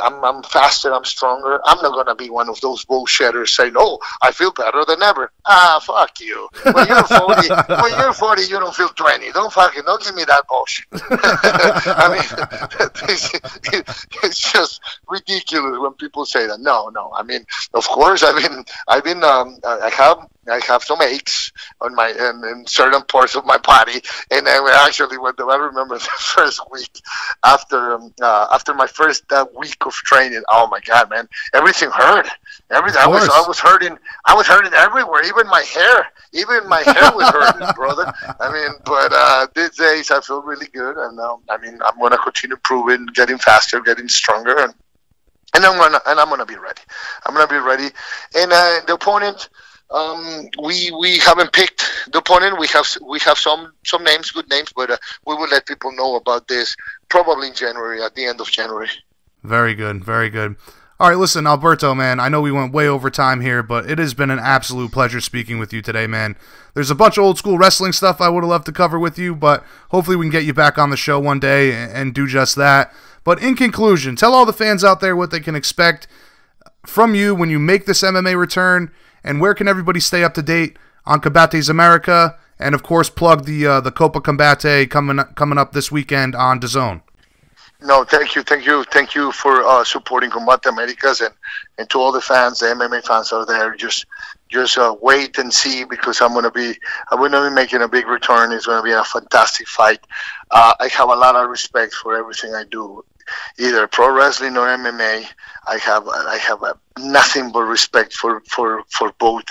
I'm, I'm faster, I'm stronger. I'm not gonna be one of those bullshitters saying, "Oh, I feel better than ever." Ah, fuck you. When you're 40, when you're 40, you don't feel 20. Don't fucking don't give me that bullshit. I mean, it's, it's, just ridiculous when people say that. No, no. I mean, of course, I've been I've been um, I have I have some aches on my in, in certain parts of my body, and I actually, when I remember the first week after um, uh, after my first uh, week of training, oh my god, man, everything hurt. Everything I was I was hurting. I was hurting everywhere, even my hair. Even my hair was hurting, brother. I mean, but uh, these days I feel really good, and um, I mean, I'm gonna continue proving, getting faster, getting stronger, and and I'm gonna and I'm gonna be ready. I'm gonna be ready, and uh, the opponent um, we we haven't picked the opponent. We have we have some some names, good names, but uh, we will let people know about this probably in January, at the end of January. Very good, very good. All right, listen, Alberto, man. I know we went way over time here, but it has been an absolute pleasure speaking with you today, man. There's a bunch of old school wrestling stuff I would have loved to cover with you, but hopefully we can get you back on the show one day and do just that. But in conclusion, tell all the fans out there what they can expect from you when you make this MMA return and where can everybody stay up to date on Combate Americas? And of course, plug the uh, the Copa Combate coming coming up this weekend on DAZN. No, thank you, thank you, thank you for uh, supporting Combate Americas and, and to all the fans, the MMA fans out there. Just just uh, wait and see because I'm gonna be I'm gonna be making a big return. It's gonna be a fantastic fight. Uh, I have a lot of respect for everything I do either pro wrestling or MMA. I have I have a, nothing but respect for, for, for both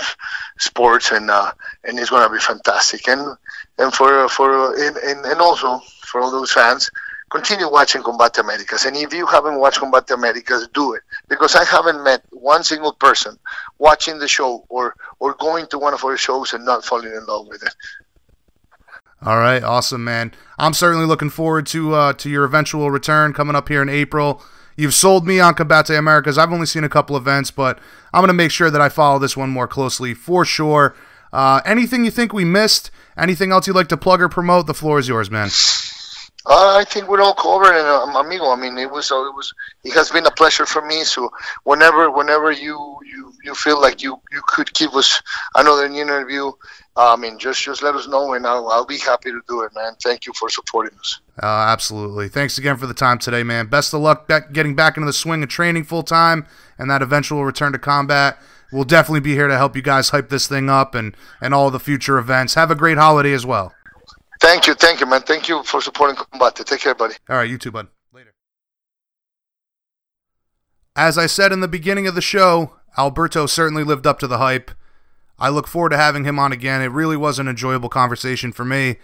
sports, and uh, and it's to be fantastic. And and for for and, and, and also for all those fans, continue watching Combate Americas. And if you haven't watched Combate Americas, do it because I haven't met one single person watching the show or or going to one of our shows and not falling in love with it. All right, awesome, man. I'm certainly looking forward to uh, to your eventual return coming up here in April. You've sold me on Combate Americas. I've only seen a couple events, but I'm going to make sure that I follow this one more closely for sure. Uh, anything you think we missed? Anything else you'd like to plug or promote? The floor is yours, man. Uh, I think we're all covered, and um, amigo. I mean, it was uh, it was it has been a pleasure for me. So whenever whenever you you you feel like you you could give us another interview, I mean, just just let us know, and I'll, I'll be happy to do it, man. Thank you for supporting us. Uh, absolutely. Thanks again for the time today, man. Best of luck back, getting back into the swing of training full time, and that eventual return to combat. We'll definitely be here to help you guys hype this thing up and and all the future events. Have a great holiday as well. Thank you, thank you, man. Thank you for supporting Combate. Take care, buddy. All right, you too, bud. Later. As I said in the beginning of the show, Alberto certainly lived up to the hype. I look forward to having him on again. It really was an enjoyable conversation for me.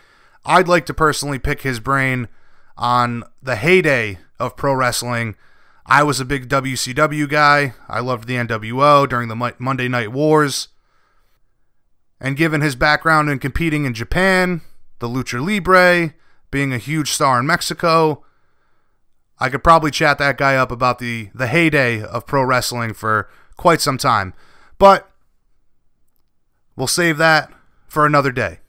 I'd like to personally pick his brain on the heyday of pro wrestling. I was a big WCW guy. I loved the NWO during the Monday Night Wars. And given his background in competing in Japan, the Lucha Libre, being a huge star in Mexico, I could probably chat that guy up about the, the heyday of pro wrestling for quite some time. But We'll save that for another day.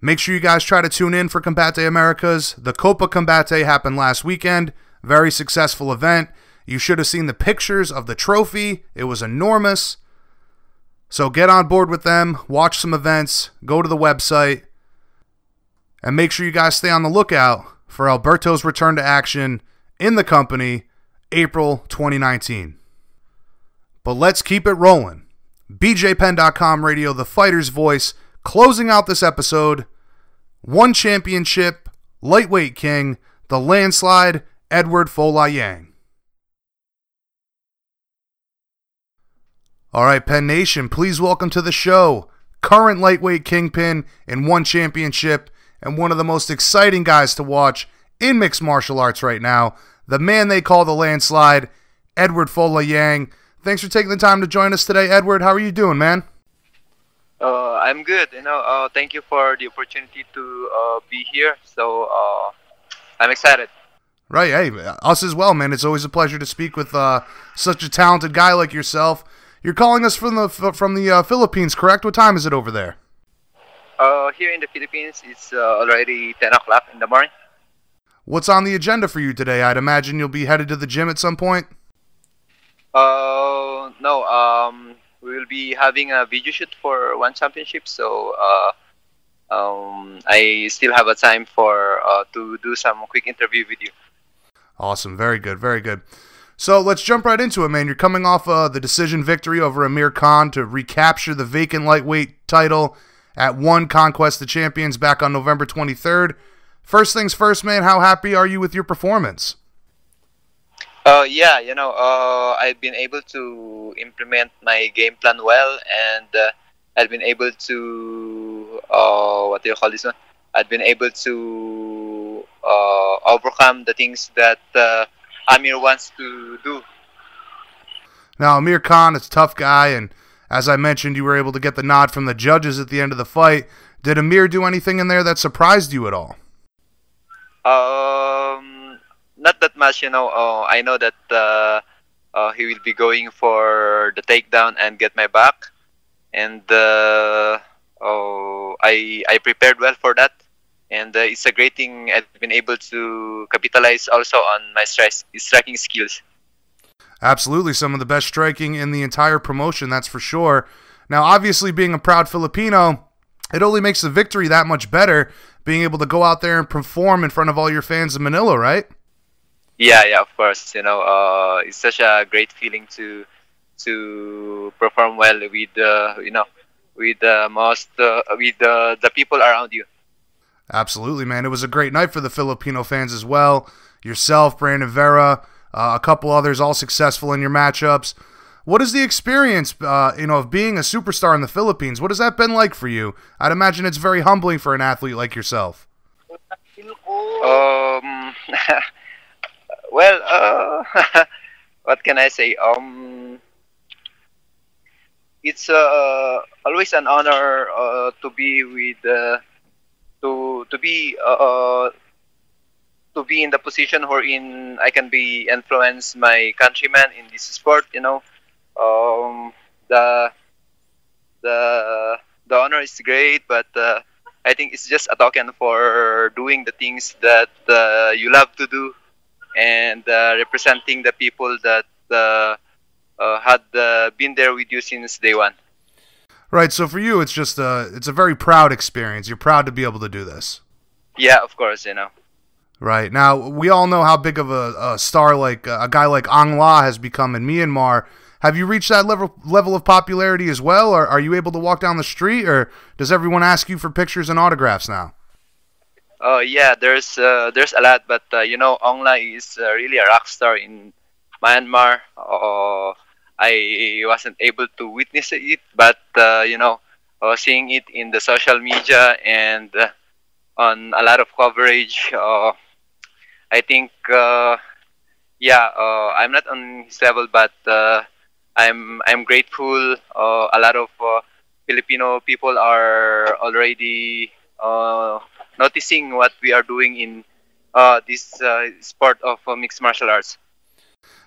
Make sure you guys try to tune in for Combate Americas. The Copa Combate happened last weekend. Very successful event. You should have seen the pictures of the trophy. It was enormous. So get on board with them, watch some events, go to the website, and make sure you guys stay on the lookout for Alberto's return to action in the company April 2019. But let's keep it rolling. BJPenn.com radio, the fighter's voice, closing out this episode. One championship, lightweight king, the landslide, Eduard Fola All right, Penn Nation, please welcome to the show current lightweight kingpin in one championship and one of the most exciting guys to watch in mixed martial arts right now, the man they call the landslide, Eduard Folayang. Thanks for taking the time to join us today, Eduard. How are you doing, man? Uh, I'm good. You know, uh, thank you for the opportunity to uh, be here. So uh, I'm excited. Right, hey, us as well, man. It's always a pleasure to speak with uh, such a talented guy like yourself. You're calling us from the from the uh, Philippines, correct? What time is it over there? Uh, here in the Philippines, it's already 10 o'clock in the morning. What's on the agenda for you today? I'd imagine you'll be headed to the gym at some point. Uh, no. Um, we will be having a video shoot for one championship, so uh, um, I still have a time for uh, to do some quick interview with you. Awesome, very good, very good. So let's jump right into it, man. You're coming off uh, the decision victory over Amir Khan to recapture the vacant lightweight title at one Conquest the Champions back on November 23rd. First things first, man. How happy are you with your performance? Uh, yeah, you know, uh, I've been able to implement my game plan well, and uh, I've been able to uh, what do you call this one? I've been able to uh, overcome the things that uh, Amir wants to do. Now, Amir Khan is a tough guy, and as I mentioned, you were able to get the nod from the judges at the end of the fight. Did Amir do anything in there that surprised you at all? Um, not that much, you know. Uh, I know that uh, uh, he will be going for the takedown and get my back, and uh, oh, I I prepared well for that, and uh, it's a great thing I've been able to capitalize also on my stri- striking skills. Absolutely, some of the best striking in the entire promotion, that's for sure. Now, obviously, being a proud Filipino, it only makes the victory that much better being able to go out there and perform in front of all your fans in Manila, right? Yeah, yeah, of course. You know, uh, it's such a great feeling to to perform well with uh, you know with the most uh, with uh, the people around you. Absolutely, man. It was a great night for the Filipino fans as well. Yourself, Brandon Vera, uh, a couple others, all successful in your matchups. What is the experience, uh, you know, of being a superstar in the Philippines? What has that been like for you? I'd imagine it's very humbling for an athlete like yourself. Um, well, uh, what can I say? Um, it's uh, always an honor uh, to be with, uh, to to be uh, to be in the position wherein I can be influence my countrymen in this sport. You know, um, the the the honor is great, but uh, I think it's just a token for doing the things that uh, you love to do and uh, representing the people that uh, uh, had uh, been there with you since day one. Right. So for you, it's just a it's a very proud experience. You're proud to be able to do this. Yeah, of course. You know. Right now, we all know how big of a, a star like a guy like Aung La has become in Myanmar. Have you reached that level level of popularity as well, or are you able to walk down the street, or does everyone ask you for pictures and autographs now? Oh yeah, there's uh, there's a lot, but uh, you know, Aung La is uh, really a rock star in Myanmar. Uh, I wasn't able to witness it, but uh, you know, uh, seeing it in the social media and on a lot of coverage, I think, yeah, I'm not on his level, but I'm I'm grateful. Uh, a lot of uh, Filipino people are already uh, noticing what we are doing in uh, this uh, sport of uh, mixed martial arts.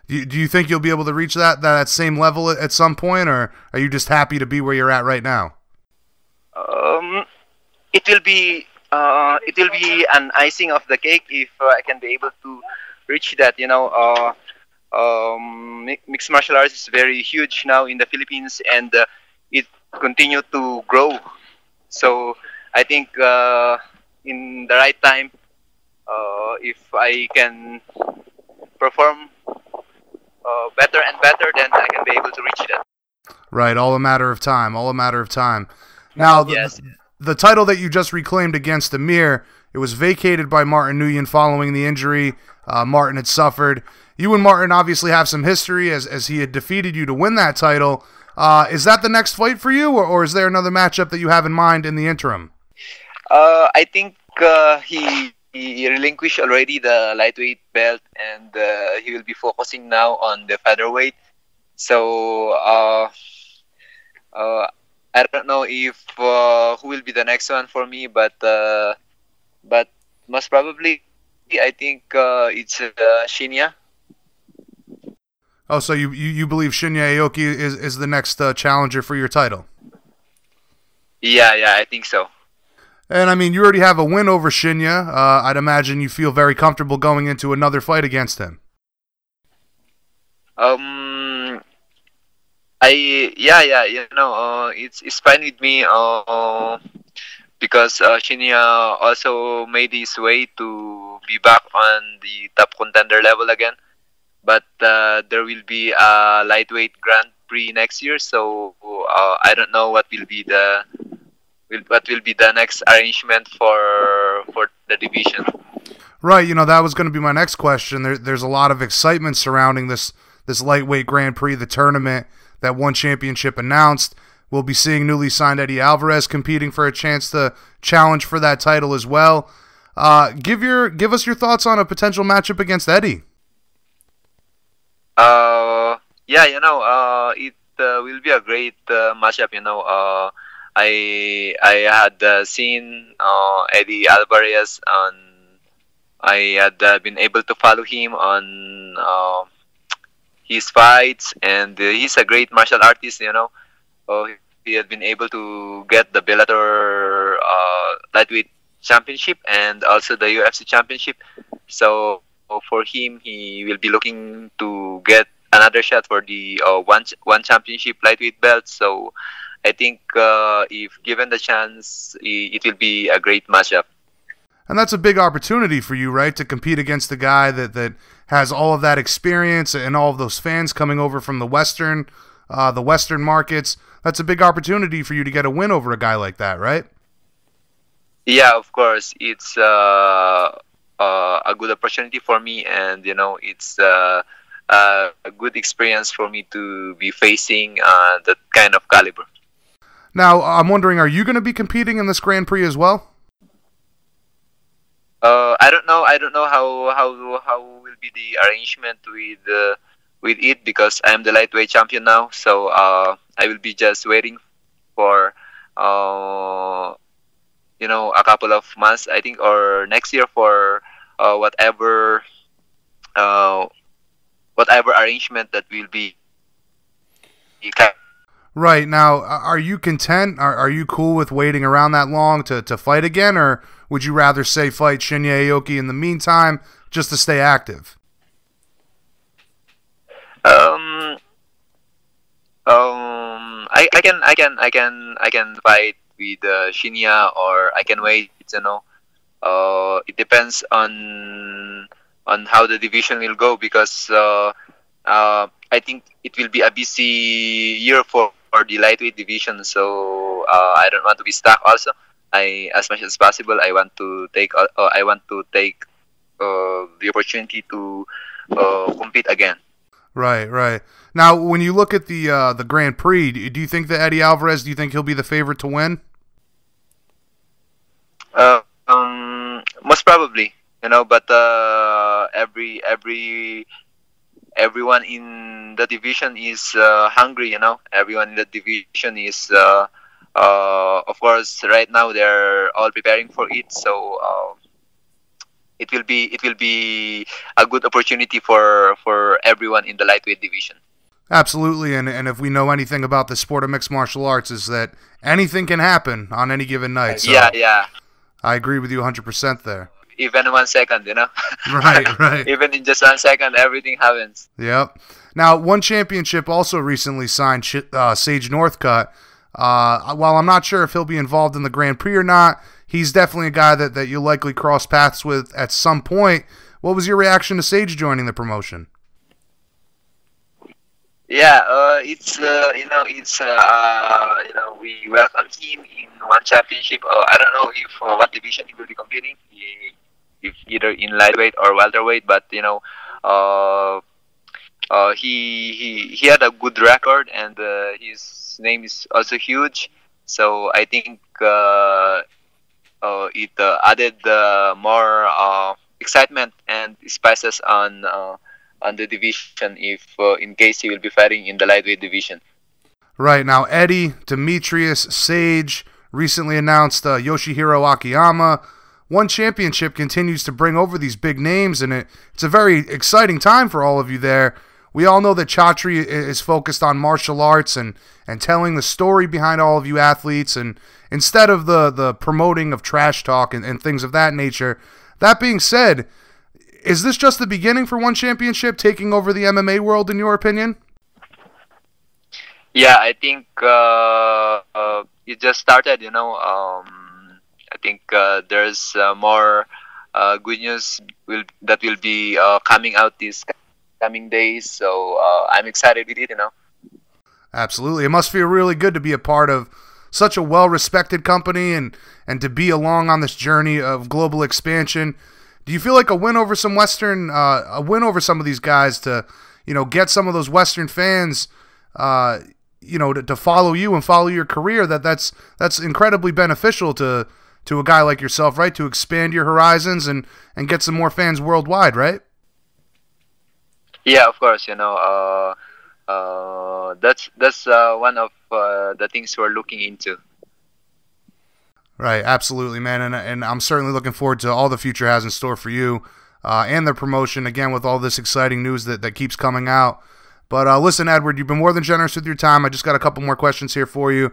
Do you, think you'll be able to reach that that same level at some point, or are you just happy to be where you're at right now? Um, it will be it will be an icing of the cake if I can be able to reach that. You know um, mixed martial arts is very huge now in the Philippines and uh, it continue to grow. So I think uh, in the right time, uh, if I can perform uh, better and better, then I can be able to reach that. Right, all a matter of time. All a matter of time. Now, the, Yes. the title that you just reclaimed against Amir, it was vacated by Martin Nguyen following the injury uh, Martin had suffered. You and Martin obviously have some history as, as he had defeated you to win that title. Uh, is that the next fight for you, or, or is there another matchup that you have in mind in the interim? Uh, I think uh, he, he relinquished already the lightweight belt, and uh, he will be focusing now on the featherweight. So uh, uh, I don't know if uh, who will be the next one for me, but uh, but most probably I think uh, it's uh, Shinya. Oh, so you, you, you believe Shinya Aoki is, is the next uh, challenger for your title? Yeah, yeah, I think so. And I mean, you already have a win over Shinya. Uh, I'd imagine you feel very comfortable going into another fight against him. Um, I yeah yeah you know uh, it's it's fine with me uh, because uh, Shinya also made his way to be back on the top contender level again, but uh, there will be a lightweight Grand Prix next year, so uh, I don't know what will be the will what will be the next arrangement for for the division. Right. You know, that was going to be my next question. There, there's a lot of excitement surrounding this this lightweight Grand Prix, the tournament that one championship announced. We'll be seeing newly signed Eddie Alvarez competing for a chance to challenge for that title as well. Uh, give your give us your thoughts on a potential matchup against Eddie. Uh, yeah, you know, uh, it uh, will be a great uh, matchup. You know, uh, I I had uh, seen uh, Eddie Alvarez on. I had uh, been able to follow him on uh, his fights, and uh, he's a great martial artist. You know, uh, he had been able to get the Bellator uh, lightweight championship and also the UFC championship. So for him, he will be looking to get another shot for the one one championship lightweight belt. So I think uh, if given the chance, it will be a great matchup. And that's a big opportunity for you, right? To compete against the guy that, that has all of that experience and all of those fans coming over from the western uh, the western markets. That's a big opportunity for you to get a win over a guy like that, right? Yeah, of course, it's uh, uh, a good opportunity for me, and you know, it's uh, uh, a good experience for me to be facing uh, that kind of caliber. Now, I'm wondering, are you going to be competing in this Grand Prix as well? Uh, I don't know. I don't know how how how will be the arrangement with uh, with it because I am the lightweight champion now. So uh, I will be just waiting for uh, you know a couple of months, I think, or next year for uh, whatever uh, whatever arrangement that will be. Right. Now, are you content? Are, are you cool with waiting around that long to, to fight again? Or would you rather say fight Shinya Aoki in the meantime just to stay active? Um, um, I, I can I can I can I can fight with uh, Shinya or I can wait. You know, uh, it depends on on how the division will go because uh, uh, I think it will be a busy year for, for the lightweight division. So uh, I don't want to be stuck. Also, I as much as possible I want to take uh, uh, I want to take uh, the opportunity to uh, compete again. Right, right. Now, when you look at the uh, the Grand Prix, do you think that Eddie Alvarez? Do you think he'll be the favorite to win? Uh, um, most probably, you know, but uh, every every everyone in the division is uh, hungry, you know. Everyone in the division is, uh, uh, of course, right now they're all preparing for it. So uh, it will be it will be a good opportunity for for everyone in the lightweight division. Absolutely, and and if we know anything about the sport of mixed martial arts, is that anything can happen on any given night. So yeah, yeah. I agree with you 100% there. Even one second, you know. Right, right. Even in just one second, everything happens. Yep. Now, one championship also recently signed uh, Sage Northcutt. Uh, while I'm not sure if he'll be involved in the Grand Prix or not, he's definitely a guy that, that you'll likely cross paths with at some point. What was your reaction to Sage joining the promotion? Yeah, uh, it's uh, you know it's uh, uh, you know we welcome him in one championship. Uh, I don't know if uh, what division he will be competing, he, either in lightweight or welterweight. But you know, uh, uh, he he he had a good record, and uh, his name is also huge. So I think uh, uh, it uh, added more excitement and spices on. On the division if in case he will be fighting in the lightweight division. Right now, Eddie, Demetrious, Sage recently announced Yoshihiro Akiyama. One championship continues to bring over these big names, and it, it's a very exciting time for all of you there. We all know that Chatri is focused on martial arts and, and telling the story behind all of you athletes, and instead of the, the promoting of trash talk and, and things of that nature. That being said, is this just the beginning for one championship taking over the MMA world, in your opinion? Yeah, I think uh, uh, it just started. You know, um, I think uh, there's uh, more uh, good news will that will be coming out these coming days. So I'm excited with it. You know. Absolutely, it must feel really good to be a part of such a well-respected company and and to be along on this journey of global expansion. Do you feel like a win over some Western, uh, a win over some of these guys to, you know, get some of those Western fans, uh, you know, to, to follow you and follow your career? That that's that's incredibly beneficial to to a guy like yourself, right? To expand your horizons and and get some more fans worldwide, right? Yeah, of course. You know, uh, uh, that's that's uh, one of uh, the things we're looking into. Right, absolutely, man, and and I'm certainly looking forward to all the future has in store for you, uh, and the promotion again with all this exciting news that that keeps coming out. But uh, listen, Eduard, you've been more than generous with your time. I just got a couple more questions here for you.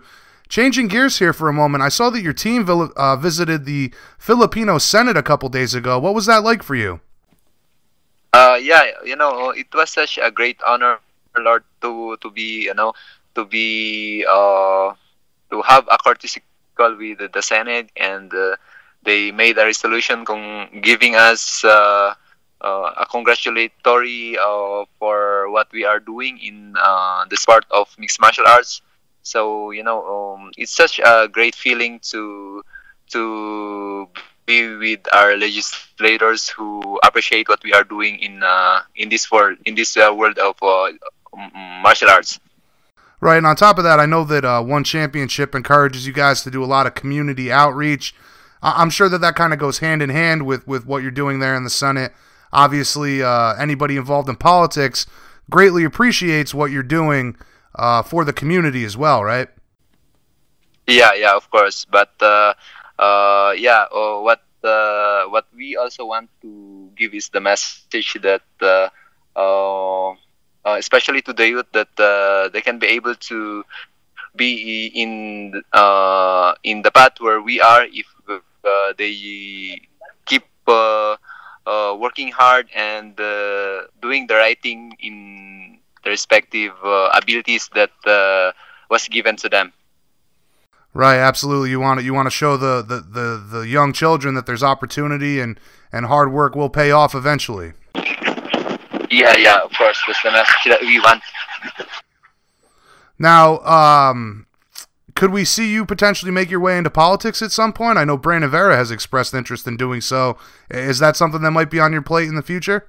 Changing gears here for a moment, I saw that your team uh, visited the Filipino Senate a couple days ago. What was that like for you? Uh, yeah, you know, it was such a great honor, Lord, to to be, you know, to be, uh, to have a courtesy call with the Senate and uh, they made a resolution con- giving us uh, uh, a congratulatory uh, for what we are doing in uh, the sport of mixed martial arts. So you know, um, it's such a great feeling to to be with our legislators who appreciate what we are doing in uh, in this world in this world of martial arts. Right, and on top of that, I know that uh, one championship encourages you guys to do a lot of community outreach. I- am sure that that kind of goes hand in hand with with what you're doing there in the Senate. Obviously, uh, anybody involved in politics greatly appreciates what you're doing uh, for the community as well, right? Yeah, yeah, of course. But uh, uh, yeah, uh, what what we also want to give is the message that uh, especially to the youth, that uh, they can be able to be in uh, in the path where we are if uh, they keep uh, uh, working hard and doing the right thing in the respective abilities that was given to them. Right, absolutely. You want to you want to show the, the, the, the young children that there's opportunity and, and hard work will pay off eventually. Yeah, yeah, of course. That's the message that we want. Now, um, could we see you potentially make your way into politics at some point? I know Brandon Vera has expressed interest in doing so. Is that something that might be on your plate in the future?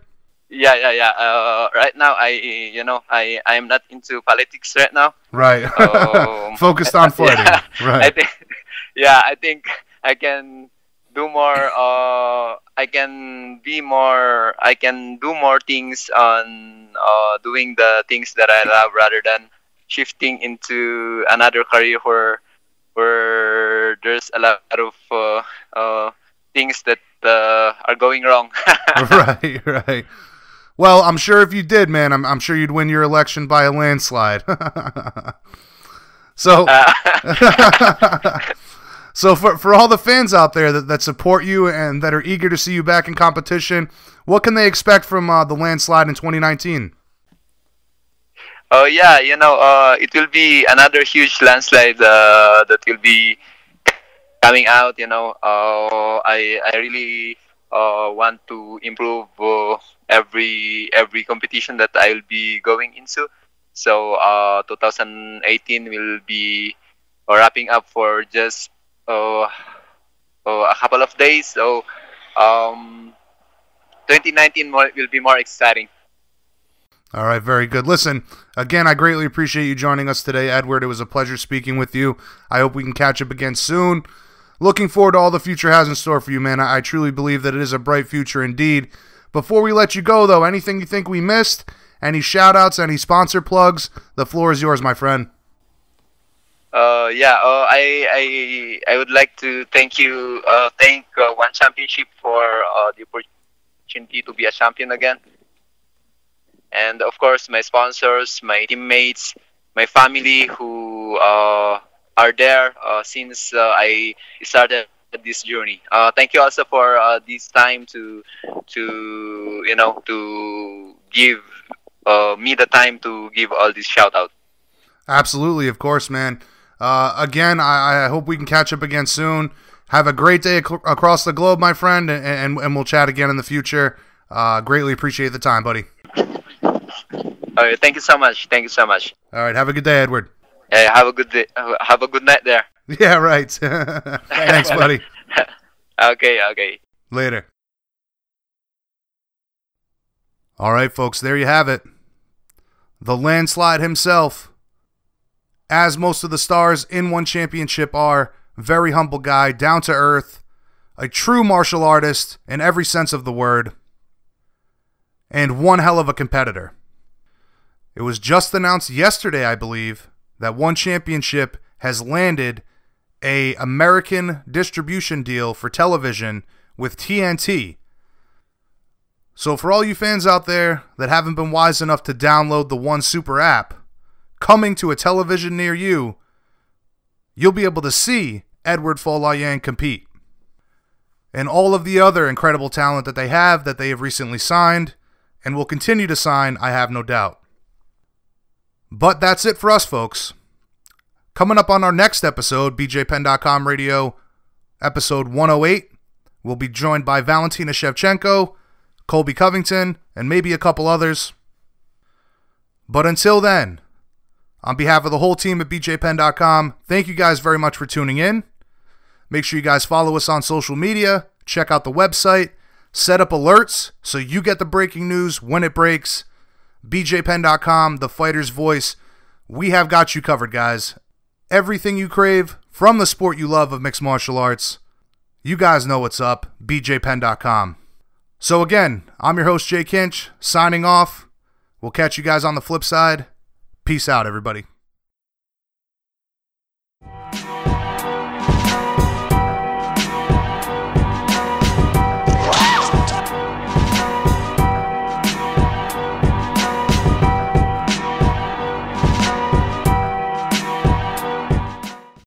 Yeah, yeah, yeah. Uh, right now, I, you know, I, I am not into politics right now. Right. Um, Focused on fighting. Yeah, right. I think, yeah, I think I can do more uh i can be more i can do more things on uh doing the things that i love rather than shifting into another career where where there's a lot of uh, uh things that uh, are going wrong right right well i'm sure if you did man i'm, I'm sure you'd win your election by a landslide so uh. So for, for all the fans out there that, that support you and that are eager to see you back in competition, what can they expect from uh, the landslide in 2019? Oh yeah, you know, uh, it will be another huge landslide uh, that will be coming out. You know, uh, I I really uh, want to improve uh, every every competition that I will be going into. So uh, 2018 will be wrapping up for just uh, uh, a couple of days. So um, 2019 more, will be more exciting. All right, very good. Listen, again, I greatly appreciate you joining us today, Eduard. It was a pleasure speaking with you. I hope we can catch up again soon. Looking forward to all the future has in store for you, man. I, I truly believe that it is a bright future indeed. Before we let you go, though, anything you think we missed? Any shout outs, any sponsor plugs? The floor is yours, my friend. Uh, yeah, uh, I, I I would like to thank you, uh, thank uh, One Championship for uh, the opportunity to be a champion again, and of course my sponsors, my teammates, my family who uh, are there uh, since uh, I started this journey. Uh, thank you also for uh, this time to to you know to give uh, me the time to give all this shout out. Absolutely, of course, man. Uh, again, I, I, hope we can catch up again soon. Have a great day ac- across the globe, my friend, and, and, and, we'll chat again in the future. Uh, greatly appreciate the time, buddy. All right, thank you so much. Thank you so much. All right, have a good day, Eduard. Hey, have a good day. Have a good night there. Yeah, right. Thanks, buddy. okay, okay. Later. All right, folks, there you have it. The landslide himself as most of the stars in one championship are. Very humble guy, down to earth, a true martial artist in every sense of the word, and one hell of a competitor. It was just announced yesterday, I believe, that one championship has landed a American distribution deal for television with TNT. So for all you fans out there that haven't been wise enough to download the One Super app, coming to a television near you, you'll be able to see Eduard Folayang compete. And all of the other incredible talent that they have that they have recently signed and will continue to sign, I have no doubt. But that's it for us, folks. Coming up on our next episode, BJPenn.com Radio, episode 108, we'll be joined by Valentina Shevchenko, Colby Covington, and maybe a couple others. But until then, on behalf of the whole team at bjpenn.com, thank you guys very much for tuning in. Make sure you guys follow us on social media, check out the website, set up alerts so you get the breaking news when it breaks. bjpenn.com, the fighter's voice. We have got you covered, guys. Everything you crave from the sport you love of mixed martial arts. You guys know what's up. bjpenn.com. So again, I'm your host Jay Kinch, signing off. We'll catch you guys on the flip side. Peace out, everybody.